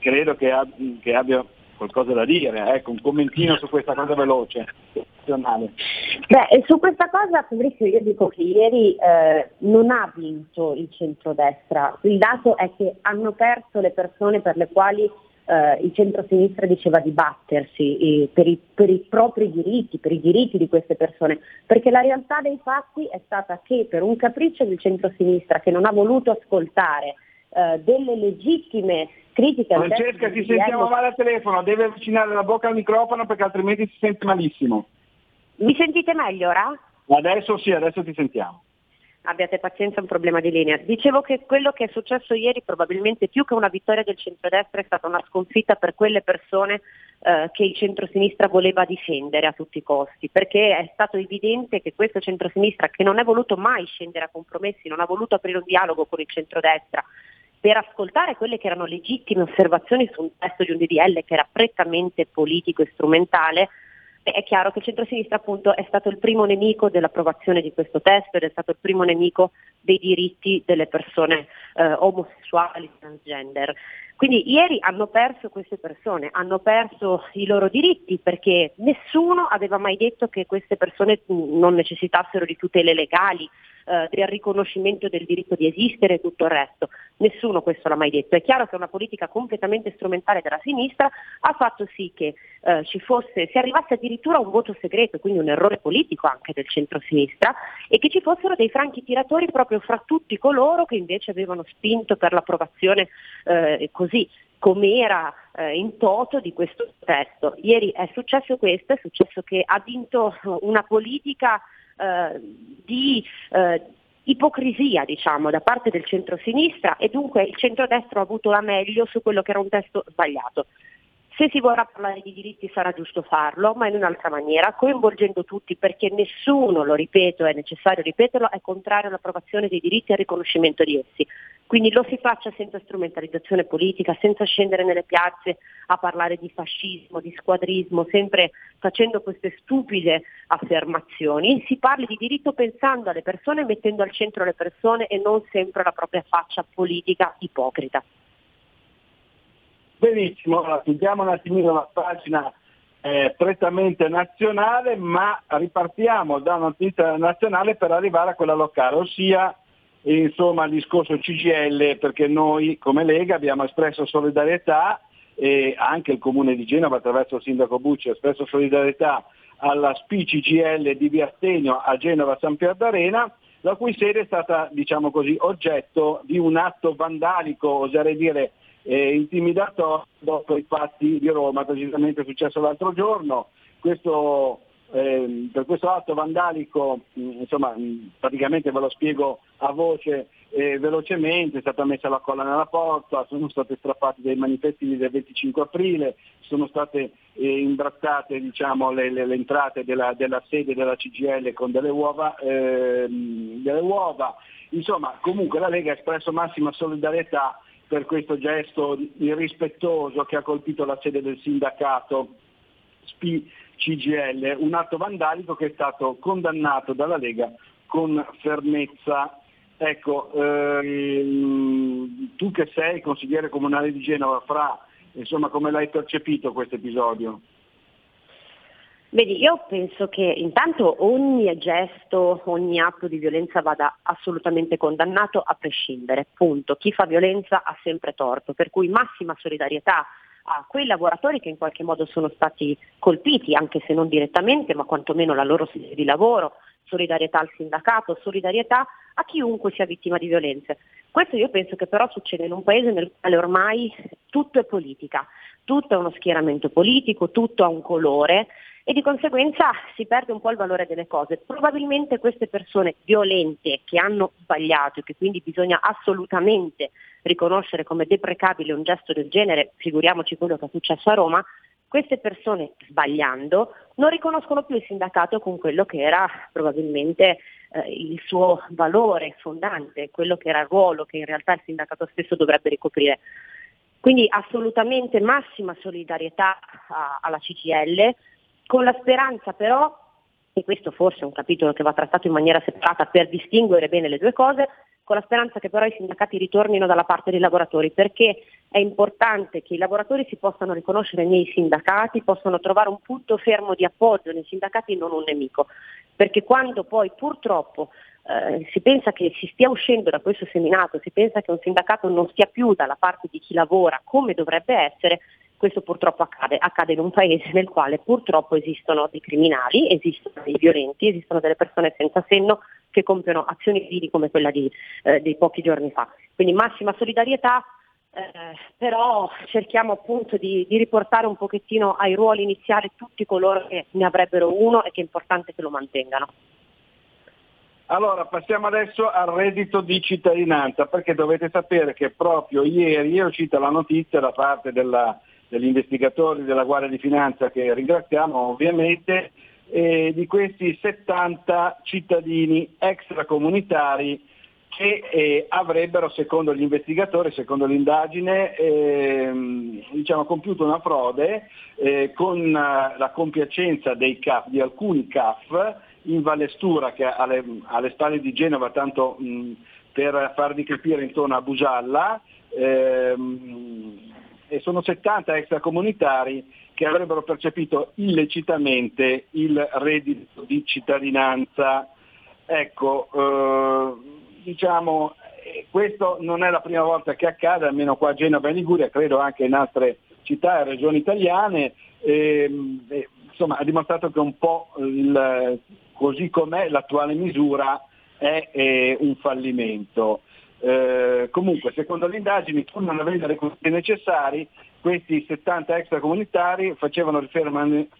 Speaker 14: credo che, ab- che abbia qualcosa da dire, ecco, un commentino su questa cosa veloce.
Speaker 15: Beh, su questa cosa Fabrizio io dico che ieri eh, non ha vinto il centrodestra, il dato è che hanno perso le persone per le quali eh, il centrosinistra diceva di battersi per, i, per i propri diritti, per i diritti di queste persone, perché la realtà dei fatti è stata che per un capriccio del centrosinistra che non ha voluto ascoltare eh, delle legittime critiche
Speaker 14: Francesca, ti sentiamo male al telefono, deve avvicinare la bocca al microfono perché altrimenti si sente malissimo.
Speaker 15: Mi sentite meglio ora?
Speaker 14: Adesso sì, adesso ti sentiamo.
Speaker 16: Abbiate pazienza, è un problema di linea. Dicevo che quello che è successo ieri probabilmente più che una vittoria del centrodestra è stata una sconfitta per quelle persone eh, che il centrosinistra voleva difendere a tutti i costi, perché è stato evidente che questo centrosinistra che non è voluto mai scendere a compromessi, non ha voluto aprire un dialogo con il centrodestra per ascoltare quelle che erano legittime osservazioni su un testo di un DDL che era prettamente politico e strumentale, Beh, È chiaro che il centrosinistra appunto è stato il primo nemico dell'approvazione di questo testo ed è stato il primo nemico dei diritti delle persone eh, omosessuali, transgender. Quindi ieri hanno perso queste persone, hanno perso i loro diritti perché nessuno aveva mai detto che queste persone non necessitassero di tutele legali, eh, del riconoscimento del diritto di esistere e tutto il resto. Nessuno questo l'ha mai detto. È chiaro che una politica completamente strumentale della sinistra ha fatto sì che eh, ci fosse, si arrivasse addirittura a un voto segreto, quindi un errore politico anche del centro-sinistra, e che ci fossero dei franchi tiratori proprio fra tutti coloro che invece avevano spinto per l'approvazione eh, così com'era eh, in toto di questo testo. Ieri è successo questo, è successo che ha vinto una politica eh, di eh, ipocrisia diciamo, da parte del centro-sinistra e dunque il centrodestra ha avuto la meglio su quello che era un testo sbagliato. Se si vorrà parlare di diritti sarà giusto farlo, ma in un'altra maniera, coinvolgendo tutti, perché nessuno, lo ripeto, è necessario ripeterlo, è contrario all'approvazione dei diritti e al riconoscimento di essi. Quindi lo si faccia senza strumentalizzazione politica, senza scendere nelle piazze a parlare di fascismo, di squadrismo, sempre facendo queste stupide affermazioni. Si parli di diritto pensando alle persone, mettendo al centro le persone e non sempre la propria faccia politica ipocrita.
Speaker 14: Benissimo, allora chiudiamo un attimino la pagina eh, prettamente nazionale, ma ripartiamo da una notizia nazionale per arrivare a quella locale, ossia insomma, il discorso CGL, perché noi come Lega abbiamo espresso solidarietà e anche il Comune di Genova attraverso il Sindaco Bucci ha espresso solidarietà alla SPI CGL di Via Stegno a Genova San Pier d'Arena, la cui sede è stata diciamo così, oggetto di un atto vandalico, oserei dire eh, intimidatorio dopo i fatti di Roma, precisamente successo l'altro giorno. Questo, eh, per questo atto vandalico, mh, insomma, mh, praticamente ve lo spiego a voce eh, velocemente, è stata messa la colla nella porta, sono state strappate dei manifestini del 25 aprile, sono state eh, imbrattate diciamo, le, le- le entrate della, della sede della CGL con delle uova, ehm, delle uova. Insomma, comunque la Lega ha espresso massima solidarietà per questo gesto irrispettoso che ha colpito la sede del sindacato SPI CGL, un atto vandalico che è stato condannato dalla Lega con fermezza. Ecco, ehm, tu che sei consigliere comunale di Genova, Fra, insomma come l'hai percepito questo episodio?
Speaker 16: Vedi, io penso che intanto ogni gesto, ogni atto di violenza vada assolutamente condannato a prescindere, punto. Chi fa violenza ha sempre torto, per cui massima solidarietà a quei lavoratori che in qualche modo sono stati colpiti, anche se non direttamente, ma quantomeno la loro sede di lavoro, solidarietà al sindacato, solidarietà a chiunque sia vittima di violenze. Questo io penso che però succede in un paese nel quale ormai tutto è politica, tutto è uno schieramento politico, tutto ha un colore e di conseguenza si perde un po' il valore delle cose. Probabilmente queste persone violente che hanno sbagliato e che quindi bisogna assolutamente riconoscere come deprecabile un gesto del genere, figuriamoci quello che è successo a Roma, queste persone sbagliando non riconoscono più il sindacato con quello che era probabilmente eh, il suo valore fondante, quello che era il ruolo che in realtà il sindacato stesso dovrebbe ricoprire. Quindi assolutamente massima solidarietà a- alla CGL, con la speranza però, e questo forse è un capitolo che va trattato in maniera separata per distinguere bene le due cose, con la speranza che però i sindacati ritornino dalla parte dei lavoratori, perché è importante che i lavoratori si possano riconoscere nei sindacati, possano trovare un punto fermo di appoggio nei sindacati e non un nemico, perché quando poi purtroppo eh, si pensa che si stia uscendo da questo seminato, si pensa che un sindacato non stia più dalla parte di chi lavora come dovrebbe essere, questo purtroppo accade, accade in un paese nel quale purtroppo esistono dei criminali, esistono dei violenti, esistono delle persone senza senno che compiono azioni vili come quella di, eh, dei pochi giorni fa. Quindi massima solidarietà, eh, però cerchiamo appunto di, di riportare un pochettino ai ruoli iniziali tutti coloro che ne avrebbero uno e che è importante che lo mantengano.
Speaker 14: Allora, passiamo adesso al reddito di cittadinanza, perché dovete sapere che proprio ieri è uscita la notizia da parte della- degli investigatori della Guardia di Finanza, che ringraziamo ovviamente, eh, di questi 70 cittadini extracomunitari che eh, avrebbero, secondo gli investigatori, secondo l'indagine, ehm, diciamo, compiuto una frode eh, con eh, la compiacenza CAF, di alcuni CAF in Vallestura, che alle, alle spalle di Genova, tanto mh, per farvi capire intorno a Busalla, ehm, e sono 70 extracomunitari che avrebbero percepito illecitamente il reddito di cittadinanza. Ecco, eh, diciamo, eh, questo non è la prima volta che accade, almeno qua a Genova e Liguria, credo anche in altre città e regioni italiane. Ehm, eh, insomma, ha dimostrato che un po' il- così com'è l'attuale misura è eh, un fallimento. Eh, comunque, secondo le indagini, pur non avendo i requisiti necessari, questi 70 extracomunitari facevano,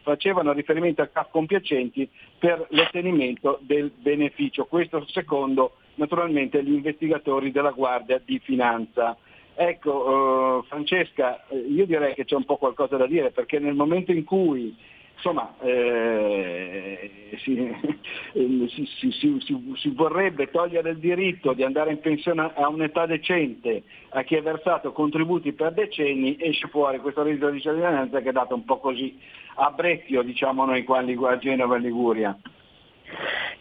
Speaker 14: facevano riferimento a compiacenti per l'ottenimento del beneficio. Questo secondo naturalmente gli investigatori della Guardia di Finanza. Ecco, eh, Francesca, eh, io direi che c'è un po' qualcosa da dire perché nel momento in cui insomma, eh, si, si- si- si- vorrebbe togliere il diritto di andare in pensione a un'età decente a chi ha versato contributi per decenni, esce fuori questo reddito di cittadinanza che è dato un po' così a brezio, diciamo noi qua a Genova e Liguria.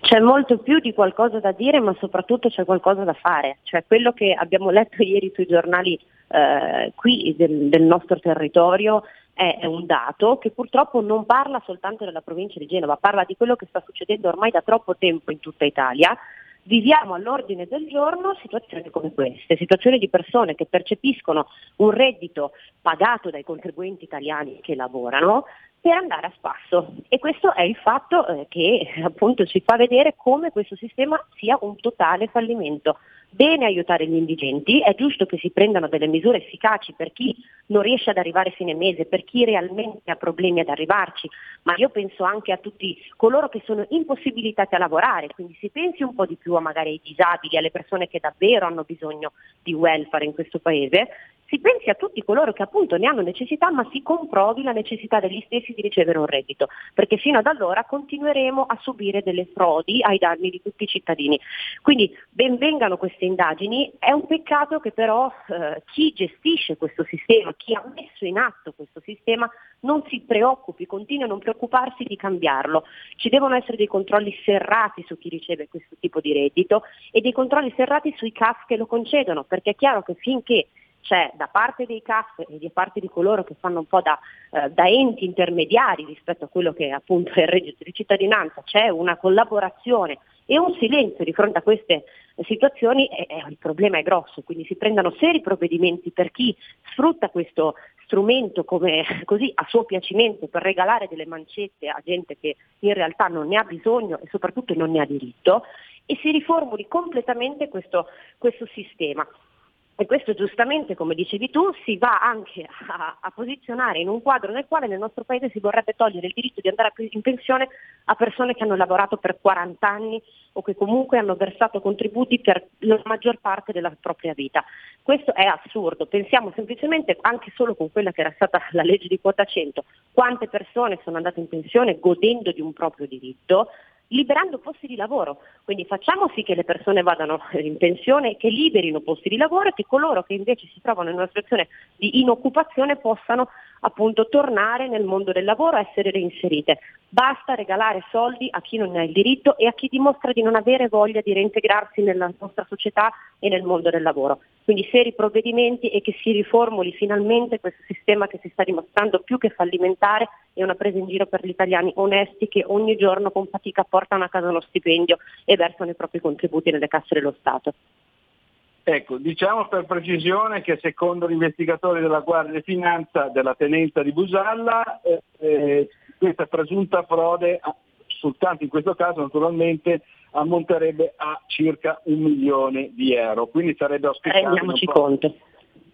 Speaker 16: C'è molto più di qualcosa da dire, ma soprattutto c'è qualcosa da fare. Cioè quello che abbiamo letto ieri sui giornali eh, qui del, del nostro territorio è, un dato che purtroppo non parla soltanto della provincia di Genova, parla di quello che sta succedendo ormai da troppo tempo in tutta Italia. Viviamo all'ordine del giorno situazioni come queste, situazioni di persone che percepiscono un reddito pagato dai contribuenti italiani che lavorano per andare a spasso e questo è il fatto eh, che appunto ci fa vedere come questo sistema sia un totale fallimento. Bene aiutare gli indigenti, è giusto che si prendano delle misure efficaci per chi non riesce ad arrivare fine mese, per chi realmente ha problemi ad arrivarci, ma io penso anche a tutti coloro che sono impossibilitati a lavorare, quindi si pensi un po' di più a magari ai disabili, alle persone che davvero hanno bisogno di welfare in questo paese, si pensi a tutti coloro che appunto ne hanno necessità, ma si comprovi la necessità degli stessi di ricevere un reddito, perché fino ad allora continueremo a subire delle frodi ai danni di tutti i cittadini. Quindi benvengano queste indagini, è un peccato che però eh, chi gestisce questo sistema, chi ha messo in atto questo sistema, non si preoccupi, continui a non preoccuparsi di cambiarlo. Ci devono essere dei controlli serrati su chi riceve questo tipo di reddito e dei controlli serrati sui CAF che lo concedono, perché è chiaro che finché c'è da parte dei CAF e da parte di coloro che fanno un po' da, eh, da enti intermediari rispetto a quello che appunto è il reddito di cittadinanza, c'è una collaborazione e un silenzio di fronte a queste situazioni, eh, eh, il problema è grosso, quindi si prendano seri provvedimenti per chi sfrutta questo strumento come così a suo piacimento per regalare delle mancette a gente che in realtà non ne ha bisogno e soprattutto non ne ha diritto e si riformuli completamente questo, questo sistema. E questo giustamente, come dicevi tu, si va anche a, a posizionare in un quadro nel quale nel nostro paese si vorrebbe togliere il diritto di andare in pensione a persone che hanno lavorato per 40 anni o che comunque hanno versato contributi per la maggior parte della propria vita. Questo è assurdo. Pensiamo semplicemente anche solo con quella che era stata la legge di quota 100, quante persone sono andate in pensione godendo di un proprio diritto, liberando posti di lavoro. Quindi facciamo sì che le persone vadano in pensione, che liberino posti di lavoro e che coloro che invece si trovano in una situazione di inoccupazione possano appunto tornare nel mondo del lavoro, essere reinserite. Basta regalare soldi a chi non ne ha il diritto e a chi dimostra di non avere voglia di reintegrarsi nella nostra società e nel mondo del lavoro. Quindi seri provvedimenti e che si riformuli finalmente questo sistema che si sta dimostrando più che fallimentare e una presa in giro per gli italiani onesti che ogni giorno con fatica portano a casa uno stipendio e versano i propri contributi nelle casse dello Stato.
Speaker 14: Ecco, diciamo per precisione che secondo gli investigatori della Guardia di Finanza della tenenza di Busalla, eh, eh, questa presunta frode, soltanto in questo caso naturalmente, ammonterebbe a circa un milione di euro. Quindi sarebbe auspicabile
Speaker 16: Rendiamoci conto.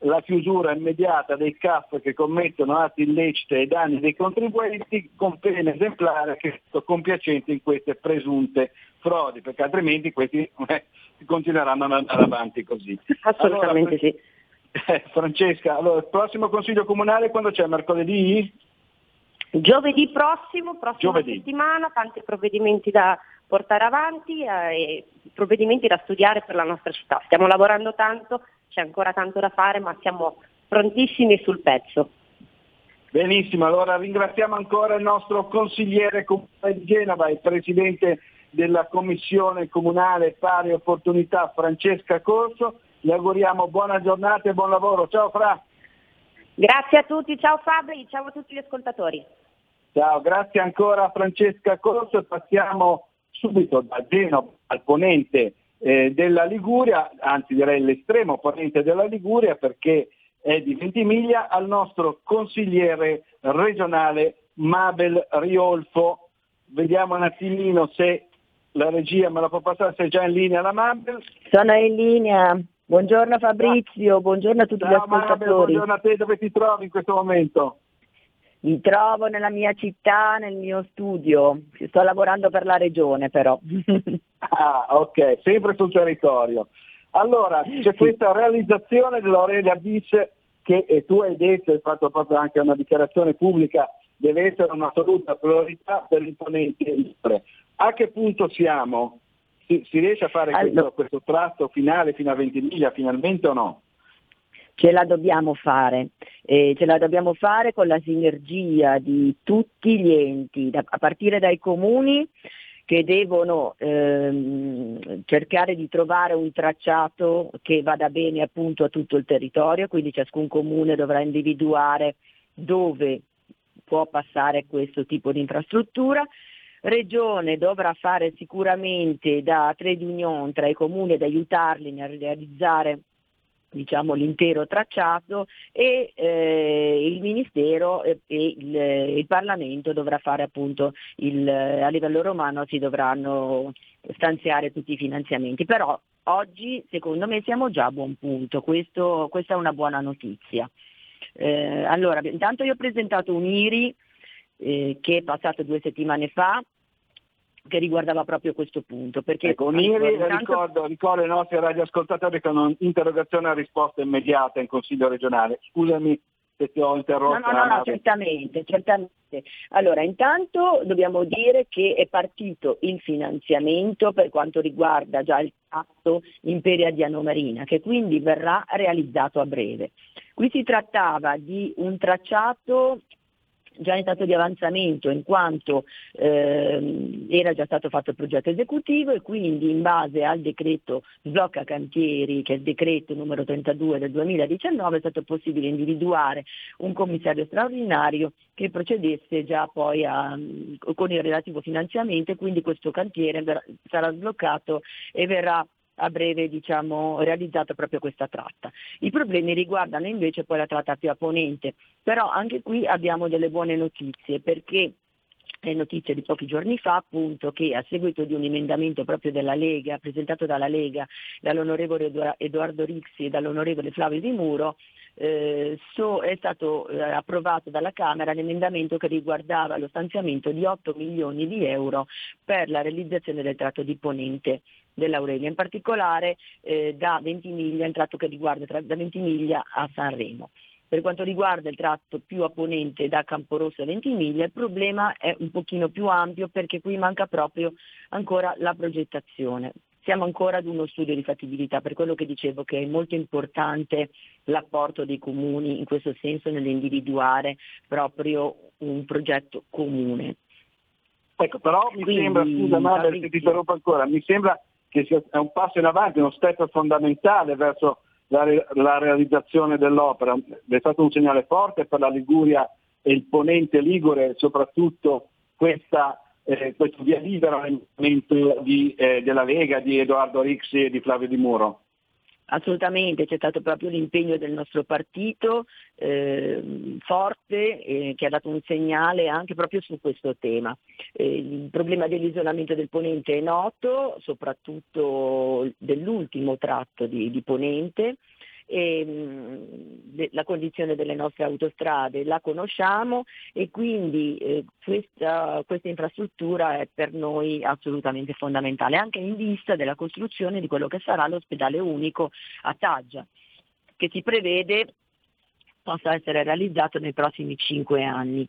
Speaker 14: La chiusura immediata dei CAF che commettono atti illeciti ai danni dei contribuenti con pena esemplare che sono compiacenti in queste presunte frodi, perché altrimenti questi eh, continueranno ad andare avanti così.
Speaker 16: Assolutamente
Speaker 14: sì. Francesca, allora, il prossimo consiglio comunale quando c'è? Mercoledì?
Speaker 16: Giovedì prossimo, prossima
Speaker 14: Giovedì.
Speaker 16: settimana, tanti provvedimenti da portare avanti eh, e provvedimenti da studiare per la nostra città. Stiamo lavorando tanto, c'è ancora tanto da fare, ma siamo prontissimi sul pezzo.
Speaker 14: Benissimo, allora ringraziamo ancora il nostro consigliere comunale di Genova e presidente della Commissione Comunale Pari Opportunità Francesca Corso. Le auguriamo buona giornata e buon lavoro. Ciao Fra.
Speaker 16: Grazie a tutti, ciao Fabri, ciao a tutti gli ascoltatori.
Speaker 14: Ciao, grazie ancora a Francesca Corso e passiamo subito da Genova al ponente eh, della Liguria, anzi direi l'estremo ponente della Liguria perché è di Ventimiglia, al nostro consigliere regionale Mabel Riolfo. Vediamo un attimino se la regia me la può passare, se è già in linea la Mabel.
Speaker 11: Sono in linea. Buongiorno Fabrizio, buongiorno a tutti gli
Speaker 14: Ciao Mabel,
Speaker 11: ascoltatori.
Speaker 14: buongiorno a te, dove ti trovi in questo momento?
Speaker 11: Mi trovo nella mia città, nel mio studio. Sto lavorando per la regione però.
Speaker 14: Ah, ok, sempre sul territorio. Allora, c'è questa realizzazione dell'Aurelia Bis che tu hai detto, hai fatto proprio anche una dichiarazione pubblica, deve essere un'assoluta priorità per il ponente Istre. A che punto siamo? Si, si riesce a fare questo, questo tratto finale fino a Ventimiglia finalmente o no?
Speaker 11: Ce la dobbiamo fare, eh, ce la dobbiamo fare con la sinergia di tutti gli enti, da- a partire dai comuni che devono ehm, cercare di trovare un tracciato che vada bene appunto a tutto il territorio, quindi ciascun comune dovrà individuare dove può passare questo tipo di infrastruttura. Regione dovrà fare sicuramente da trade union tra i comuni ed aiutarli nel realizzare diciamo, l'intero tracciato e eh, il Ministero e, e il, il Parlamento dovrà fare appunto il, a livello romano si dovranno stanziare tutti i finanziamenti. Però oggi secondo me siamo già a buon punto, Questo- questa è una buona notizia. Eh, allora, intanto io ho presentato un IRI eh, che è passato due settimane fa che riguardava proprio questo punto. Perché
Speaker 14: Ecco, Niri,
Speaker 11: intanto-
Speaker 14: ricordo, ricordo ai nostri radioascoltatori che hanno un'interrogazione a risposta immediata in Consiglio regionale. Scusami se ti ho interrotto.
Speaker 11: No, no, no, no, certamente, certamente. Allora, intanto dobbiamo dire che è partito il finanziamento per quanto riguarda già il tratto Imperia di Anomarina, che quindi verrà realizzato a breve. Qui si trattava di un tracciato già in stato di avanzamento in quanto ehm, era già stato fatto il progetto esecutivo e quindi in base al decreto sblocca cantieri, che è il decreto numero 32 del 2019, è stato possibile individuare un commissario straordinario che procedesse già poi a- con il relativo finanziamento e quindi questo cantiere sarà sbloccato e verrà a breve diciamo, realizzato proprio questa tratta. I problemi riguardano invece poi la tratta più a ponente, però anche qui abbiamo delle buone notizie perché le notizie di pochi giorni fa appunto che a seguito di un emendamento proprio della Lega, presentato dalla Lega, dall'onorevole Edoa- Edoardo Rixi e dall'onorevole Flavio Di Muro, eh, so- è stato eh, approvato dalla Camera l'emendamento che riguardava lo stanziamento di 8 milioni di euro per la realizzazione del tratto di ponente dell'Aurelia, in particolare eh, da Ventimiglia, il tratto che riguarda tra- da Ventimiglia a Sanremo. Per quanto riguarda il tratto più a ponente da Camporosso a Ventimiglia, il problema è un pochino più ampio perché qui manca proprio ancora la progettazione. Siamo ancora ad uno studio di fattibilità, per quello che dicevo che è molto importante l'apporto dei comuni in questo senso nell'individuare proprio un progetto comune.
Speaker 14: Ecco, però mi
Speaker 11: Quindi,
Speaker 14: sembra, scusa Mabel, se ti interrompo ancora, mi sembra che è un passo in avanti, uno step fondamentale verso la, la realizzazione dell'opera. È stato un segnale forte per la Liguria e il ponente Ligure, soprattutto questa, eh, questo via libera all'emendamento di, eh, della Lega, di Edoardo Rixi e di Flavio Di Muro.
Speaker 11: Assolutamente, c'è stato proprio l'impegno del nostro partito ehm, forte eh, che ha dato un segnale anche proprio su questo tema. Eh, il problema dell'isolamento del ponente è noto, soprattutto dell'ultimo tratto di, di ponente. E, mh, de- la condizione delle nostre autostrade, la conosciamo e quindi eh, questa, questa infrastruttura è per noi assolutamente fondamentale, anche in vista della costruzione di quello che sarà l'ospedale unico a Taggia, che si prevede possa essere realizzato nei prossimi cinque anni.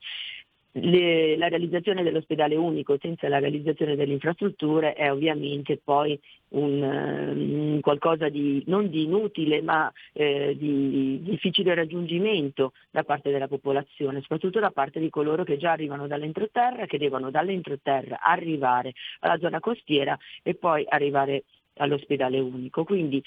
Speaker 11: Le- la realizzazione dell'ospedale unico senza la realizzazione delle infrastrutture è ovviamente poi un, ehm, qualcosa di non di inutile ma eh, di difficile raggiungimento da parte della popolazione, soprattutto da parte di coloro che già arrivano dall'entroterra, che devono dall'entroterra arrivare alla zona costiera e poi arrivare all'ospedale unico. Quindi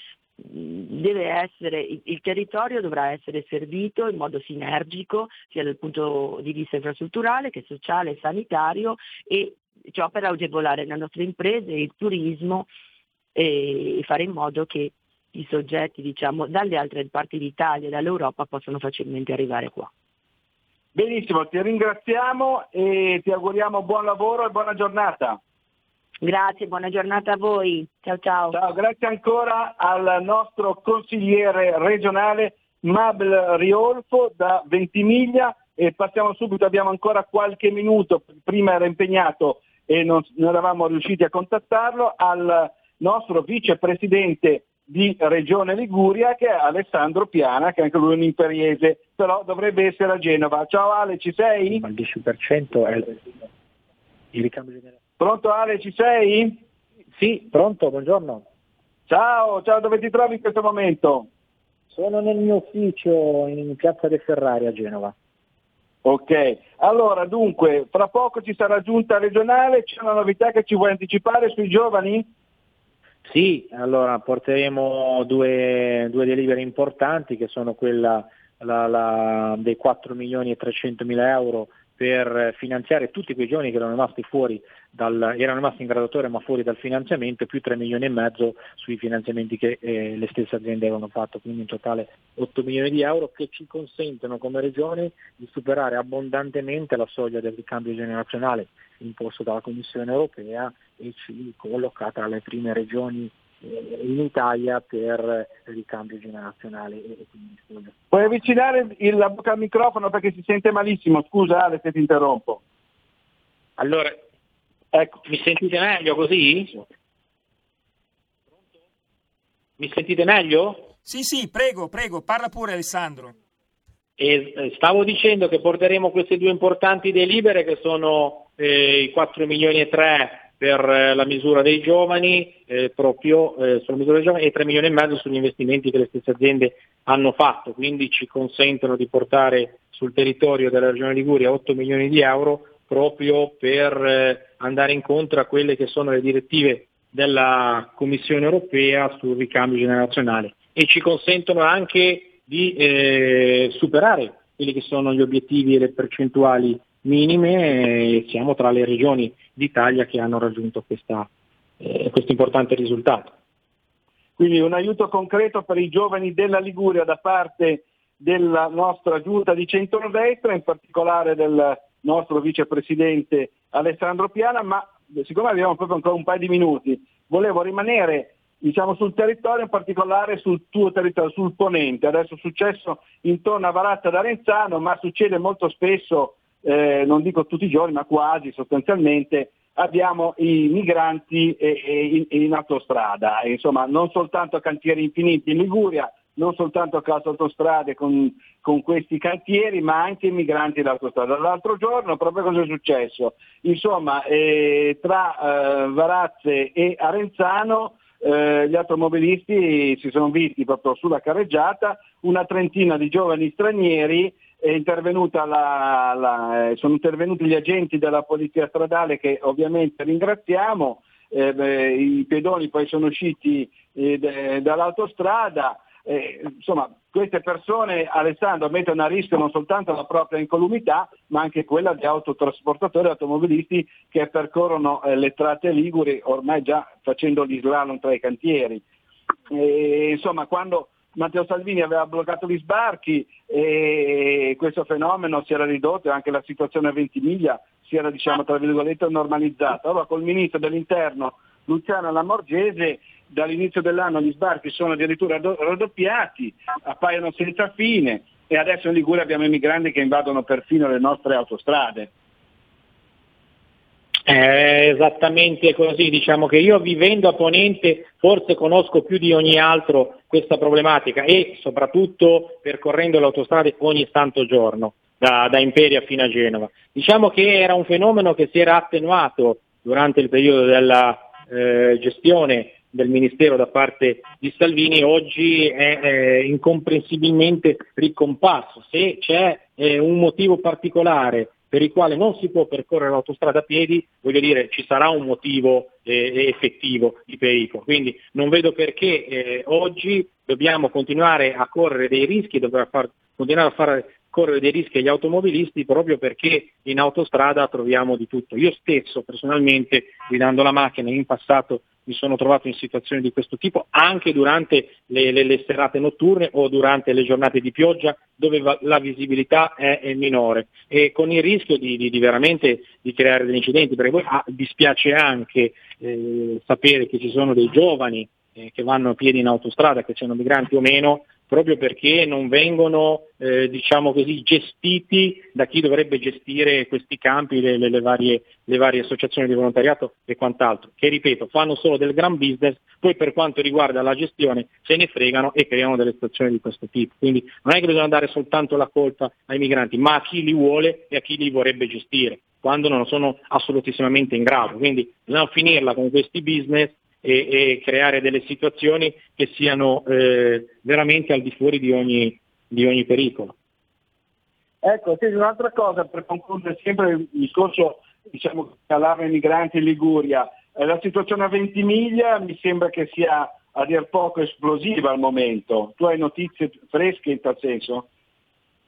Speaker 11: essere, il, territorio dovrà essere servito in modo sinergico sia dal punto di vista infrastrutturale che sociale e sanitario e ciò per agevolare le nostre imprese, il turismo e fare in modo che i soggetti diciamo, dalle altre parti d'Italia e dall'Europa possano facilmente arrivare qua.
Speaker 14: Benissimo, ti ringraziamo e ti auguriamo buon lavoro e buona giornata.
Speaker 11: Grazie, buona giornata a voi. Ciao ciao.
Speaker 14: Ciao, grazie ancora al nostro consigliere regionale Mabel Riolfo da Ventimiglia e passiamo subito, abbiamo ancora qualche minuto, prima era impegnato e non, non eravamo riusciti a contattarlo, al nostro vicepresidente di Regione Liguria che è Alessandro Piana, che anche lui è un imperiese, però dovrebbe essere a Genova. Ciao Ale, ci sei?
Speaker 17: Il 10% è il ricambio generale.
Speaker 14: Pronto Ale, ci sei?
Speaker 17: Sì, pronto, buongiorno.
Speaker 14: Ciao, ciao, dove ti trovi in questo momento?
Speaker 17: Sono nel mio ufficio in Piazza dei Ferrari a Genova.
Speaker 14: Ok, allora dunque, fra poco ci sarà giunta regionale, c'è una novità che ci vuoi anticipare sui giovani?
Speaker 17: Sì, allora porteremo due, due delibere importanti che sono quella la- la- dei 4 milioni e 300 mila euro per finanziare tutti quei giovani che erano rimasti dal, erano rimasti in graduatoria ma fuori dal finanziamento, più 3 milioni e mezzo sui finanziamenti che eh, le stesse aziende avevano fatto, quindi in totale 8 milioni di euro che ci consentono come regioni di superare abbondantemente la soglia del ricambio generazionale imposto dalla Commissione europea e ci colloca tra le prime regioni in Italia per il ricambio generazionale. E, quindi
Speaker 14: Puoi avvicinare il- la bocca al microfono perché si sente malissimo, scusa Ale se ti interrompo.
Speaker 17: Allora,
Speaker 14: ecco.
Speaker 17: mi sentite meglio così? Mi sentite meglio?
Speaker 2: Sì, sì, prego, prego, parla pure Alessandro.
Speaker 17: E eh, stavo dicendo che porteremo queste due importanti delibere che sono eh, i 4 milioni e 3 per eh, la misura dei giovani, eh, proprio eh, sulla misura dei giovani e 3 milioni e mezzo sugli investimenti che le stesse aziende hanno fatto, quindi ci consentono di portare sul territorio della Regione Liguria 8 milioni di euro proprio per eh, andare incontro a quelle che sono le direttive della Commissione europea sul ricambio generazionale. E ci consentono anche di eh, superare quelli che sono gli obiettivi e le percentuali minime siamo tra le regioni d'Italia che hanno raggiunto questa, eh, questo importante risultato.
Speaker 14: Quindi un aiuto concreto per i giovani della Liguria da parte della nostra giunta di centrodestra, in particolare del nostro vicepresidente Alessandro Piana, ma siccome abbiamo proprio ancora un paio di minuti, volevo rimanere diciamo, sul territorio, in particolare sul tuo territorio, sul ponente. Adesso è successo intorno a Varazza d'Arenzano, ma succede molto spesso, eh, non dico tutti i giorni, ma quasi sostanzialmente, abbiamo i migranti in, in autostrada, insomma non soltanto cantieri infiniti in Liguria, non soltanto case autostrade con, con questi cantieri, ma anche i migranti dell'autostrada. L'altro giorno proprio cosa è successo? Insomma, eh, tra eh, Varazze e Arenzano eh, gli automobilisti si sono visti proprio sulla carreggiata, una trentina di giovani stranieri, la- la- eh, sono intervenuti gli agenti della polizia stradale che ovviamente ringraziamo, eh, beh, i pedoni poi sono usciti eh, dall'autostrada, eh, insomma queste persone Alessandro mettono a rischio non soltanto la propria incolumità ma anche quella di autotrasportatori e automobilisti che percorrono eh, le tratte liguri ormai già facendo gli slalom tra i cantieri. Insomma quando Matteo Salvini aveva bloccato gli sbarchi e questo fenomeno si era ridotto e anche la situazione a Ventimiglia si era diciamo tra virgolette normalizzata. Allora col ministro dell'interno Luciano Lamorgese dall'inizio dell'anno gli sbarchi sono addirittura raddo- raddoppiati, appaiono senza fine e adesso in Liguria abbiamo i migranti che invadono perfino le nostre autostrade.
Speaker 17: È esattamente così, diciamo che io vivendo a Ponente forse conosco più di ogni altro questa problematica e soprattutto percorrendo le autostrade ogni santo giorno, da, da Imperia fino a Genova. Diciamo che era un fenomeno che si era attenuato durante il periodo della eh, gestione del Ministero da parte di Salvini, oggi è eh, incomprensibilmente ricomparso. Se c'è eh, un motivo particolare per il quale non si può percorrere l'autostrada a piedi, voglio dire, ci sarà un motivo eh, effettivo di pericolo. Quindi non vedo perché eh, oggi dobbiamo continuare a correre dei rischi, dobbiamo far, continuare a far correre dei rischi agli automobilisti proprio perché in autostrada troviamo di tutto. Io stesso personalmente guidando la macchina in passato mi sono trovato in situazioni di questo tipo anche durante le, le- le serate notturne o durante le giornate di pioggia dove va- la visibilità è, è minore. E con il rischio di, di- di veramente di creare degli incidenti perché poi ah, dispiace anche eh, sapere che ci sono dei giovani eh, che vanno a piedi in autostrada, che siano migranti o meno, proprio perché non vengono eh, diciamo così, gestiti da chi dovrebbe gestire questi campi, le, le- varie, le varie associazioni di volontariato e quant'altro, che ripeto fanno solo del gran business, poi per quanto riguarda la gestione se ne fregano e creano delle situazioni di questo tipo. Quindi non è che bisogna dare soltanto la colpa ai migranti, ma a chi li vuole e a chi li vorrebbe gestire, quando non sono assolutissimamente in grado. Quindi bisogna finirla con questi business e, e creare delle situazioni che siano eh, veramente al di fuori di ogni, di ogni pericolo.
Speaker 14: Ecco, senti, un'altra cosa per concludere sempre il discorso diciamo, allarme migranti in Liguria. Eh, la situazione a Ventimiglia mi sembra che sia a dir poco esplosiva al momento. Tu hai notizie fresche in tal senso?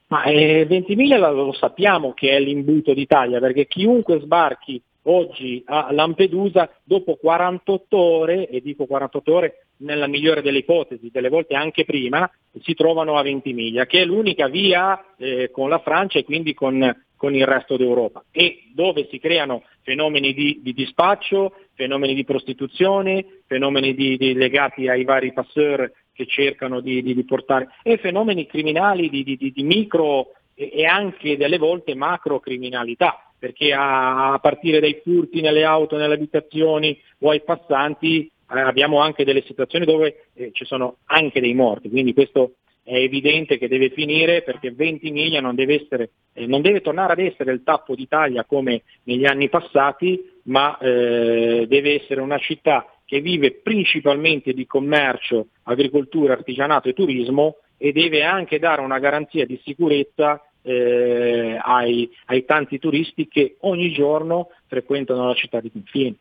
Speaker 17: Ma eh, Ventimiglia lo sappiamo che è l'imbuto d'Italia, perché chiunque sbarchi oggi a Lampedusa, dopo 48 ore, e dico 48 ore nella migliore delle ipotesi, delle volte anche prima, si trovano a Ventimiglia, che è l'unica via eh, con la Francia e quindi con, con il resto d'Europa, e dove si creano fenomeni di, di dispaccio, fenomeni di prostituzione, fenomeni di- di- legati ai vari passeur che cercano di, di- portare, e fenomeni criminali di, micro e anche delle volte macro criminalità, perché a, partire dai furti nelle auto, nelle abitazioni o ai passanti eh, abbiamo anche delle situazioni dove eh, ci sono anche dei morti, quindi questo è evidente che deve finire perché Ventimiglia non deve, essere, eh, non deve tornare ad essere il tappo d'Italia come negli anni passati, ma eh, deve essere una città che vive principalmente di commercio, agricoltura, artigianato e turismo e deve anche dare una garanzia di sicurezza eh, ai, ai tanti turisti che ogni giorno frequentano la città di confine.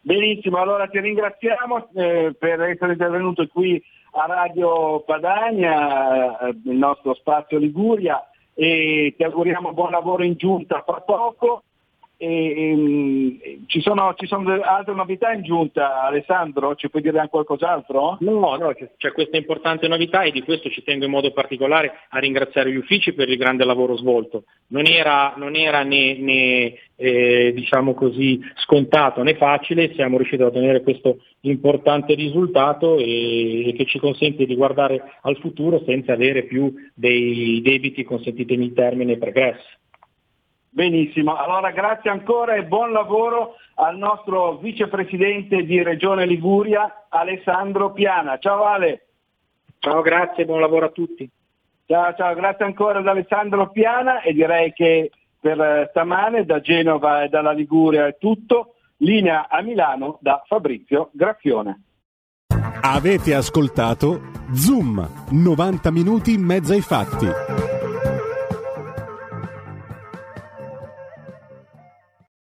Speaker 14: Benissimo, allora ti ringraziamo eh, per essere intervenuto qui a Radio Padania, eh, il nostro spazio Liguria e ti auguriamo buon lavoro in giunta fra poco. E, ehm, ci, sono, ci sono altre novità in giunta, Alessandro? Ci puoi dire anche qualcos'altro?
Speaker 17: No, no, c'è- c'è questa importante novità e di questo ci tengo in modo particolare a ringraziare gli uffici per il grande lavoro svolto. Non era, non era né, né, eh, diciamo così, scontato né facile, siamo riusciti a ottenere questo importante risultato e, e che ci consente di guardare al futuro senza avere più dei debiti, consentitemi il termine, pregressi.
Speaker 14: Benissimo, allora grazie ancora e buon lavoro al nostro vicepresidente di Regione Liguria, Alessandro Piana. Ciao Ale.
Speaker 17: Ciao, grazie, buon lavoro a tutti.
Speaker 14: Ciao, ciao, grazie ancora ad Alessandro Piana e direi che per eh, stamane da Genova e dalla Liguria è tutto. Linea a Milano da Fabrizio Graffione.
Speaker 1: Avete ascoltato Zoom, 90 minuti in mezzo ai fatti.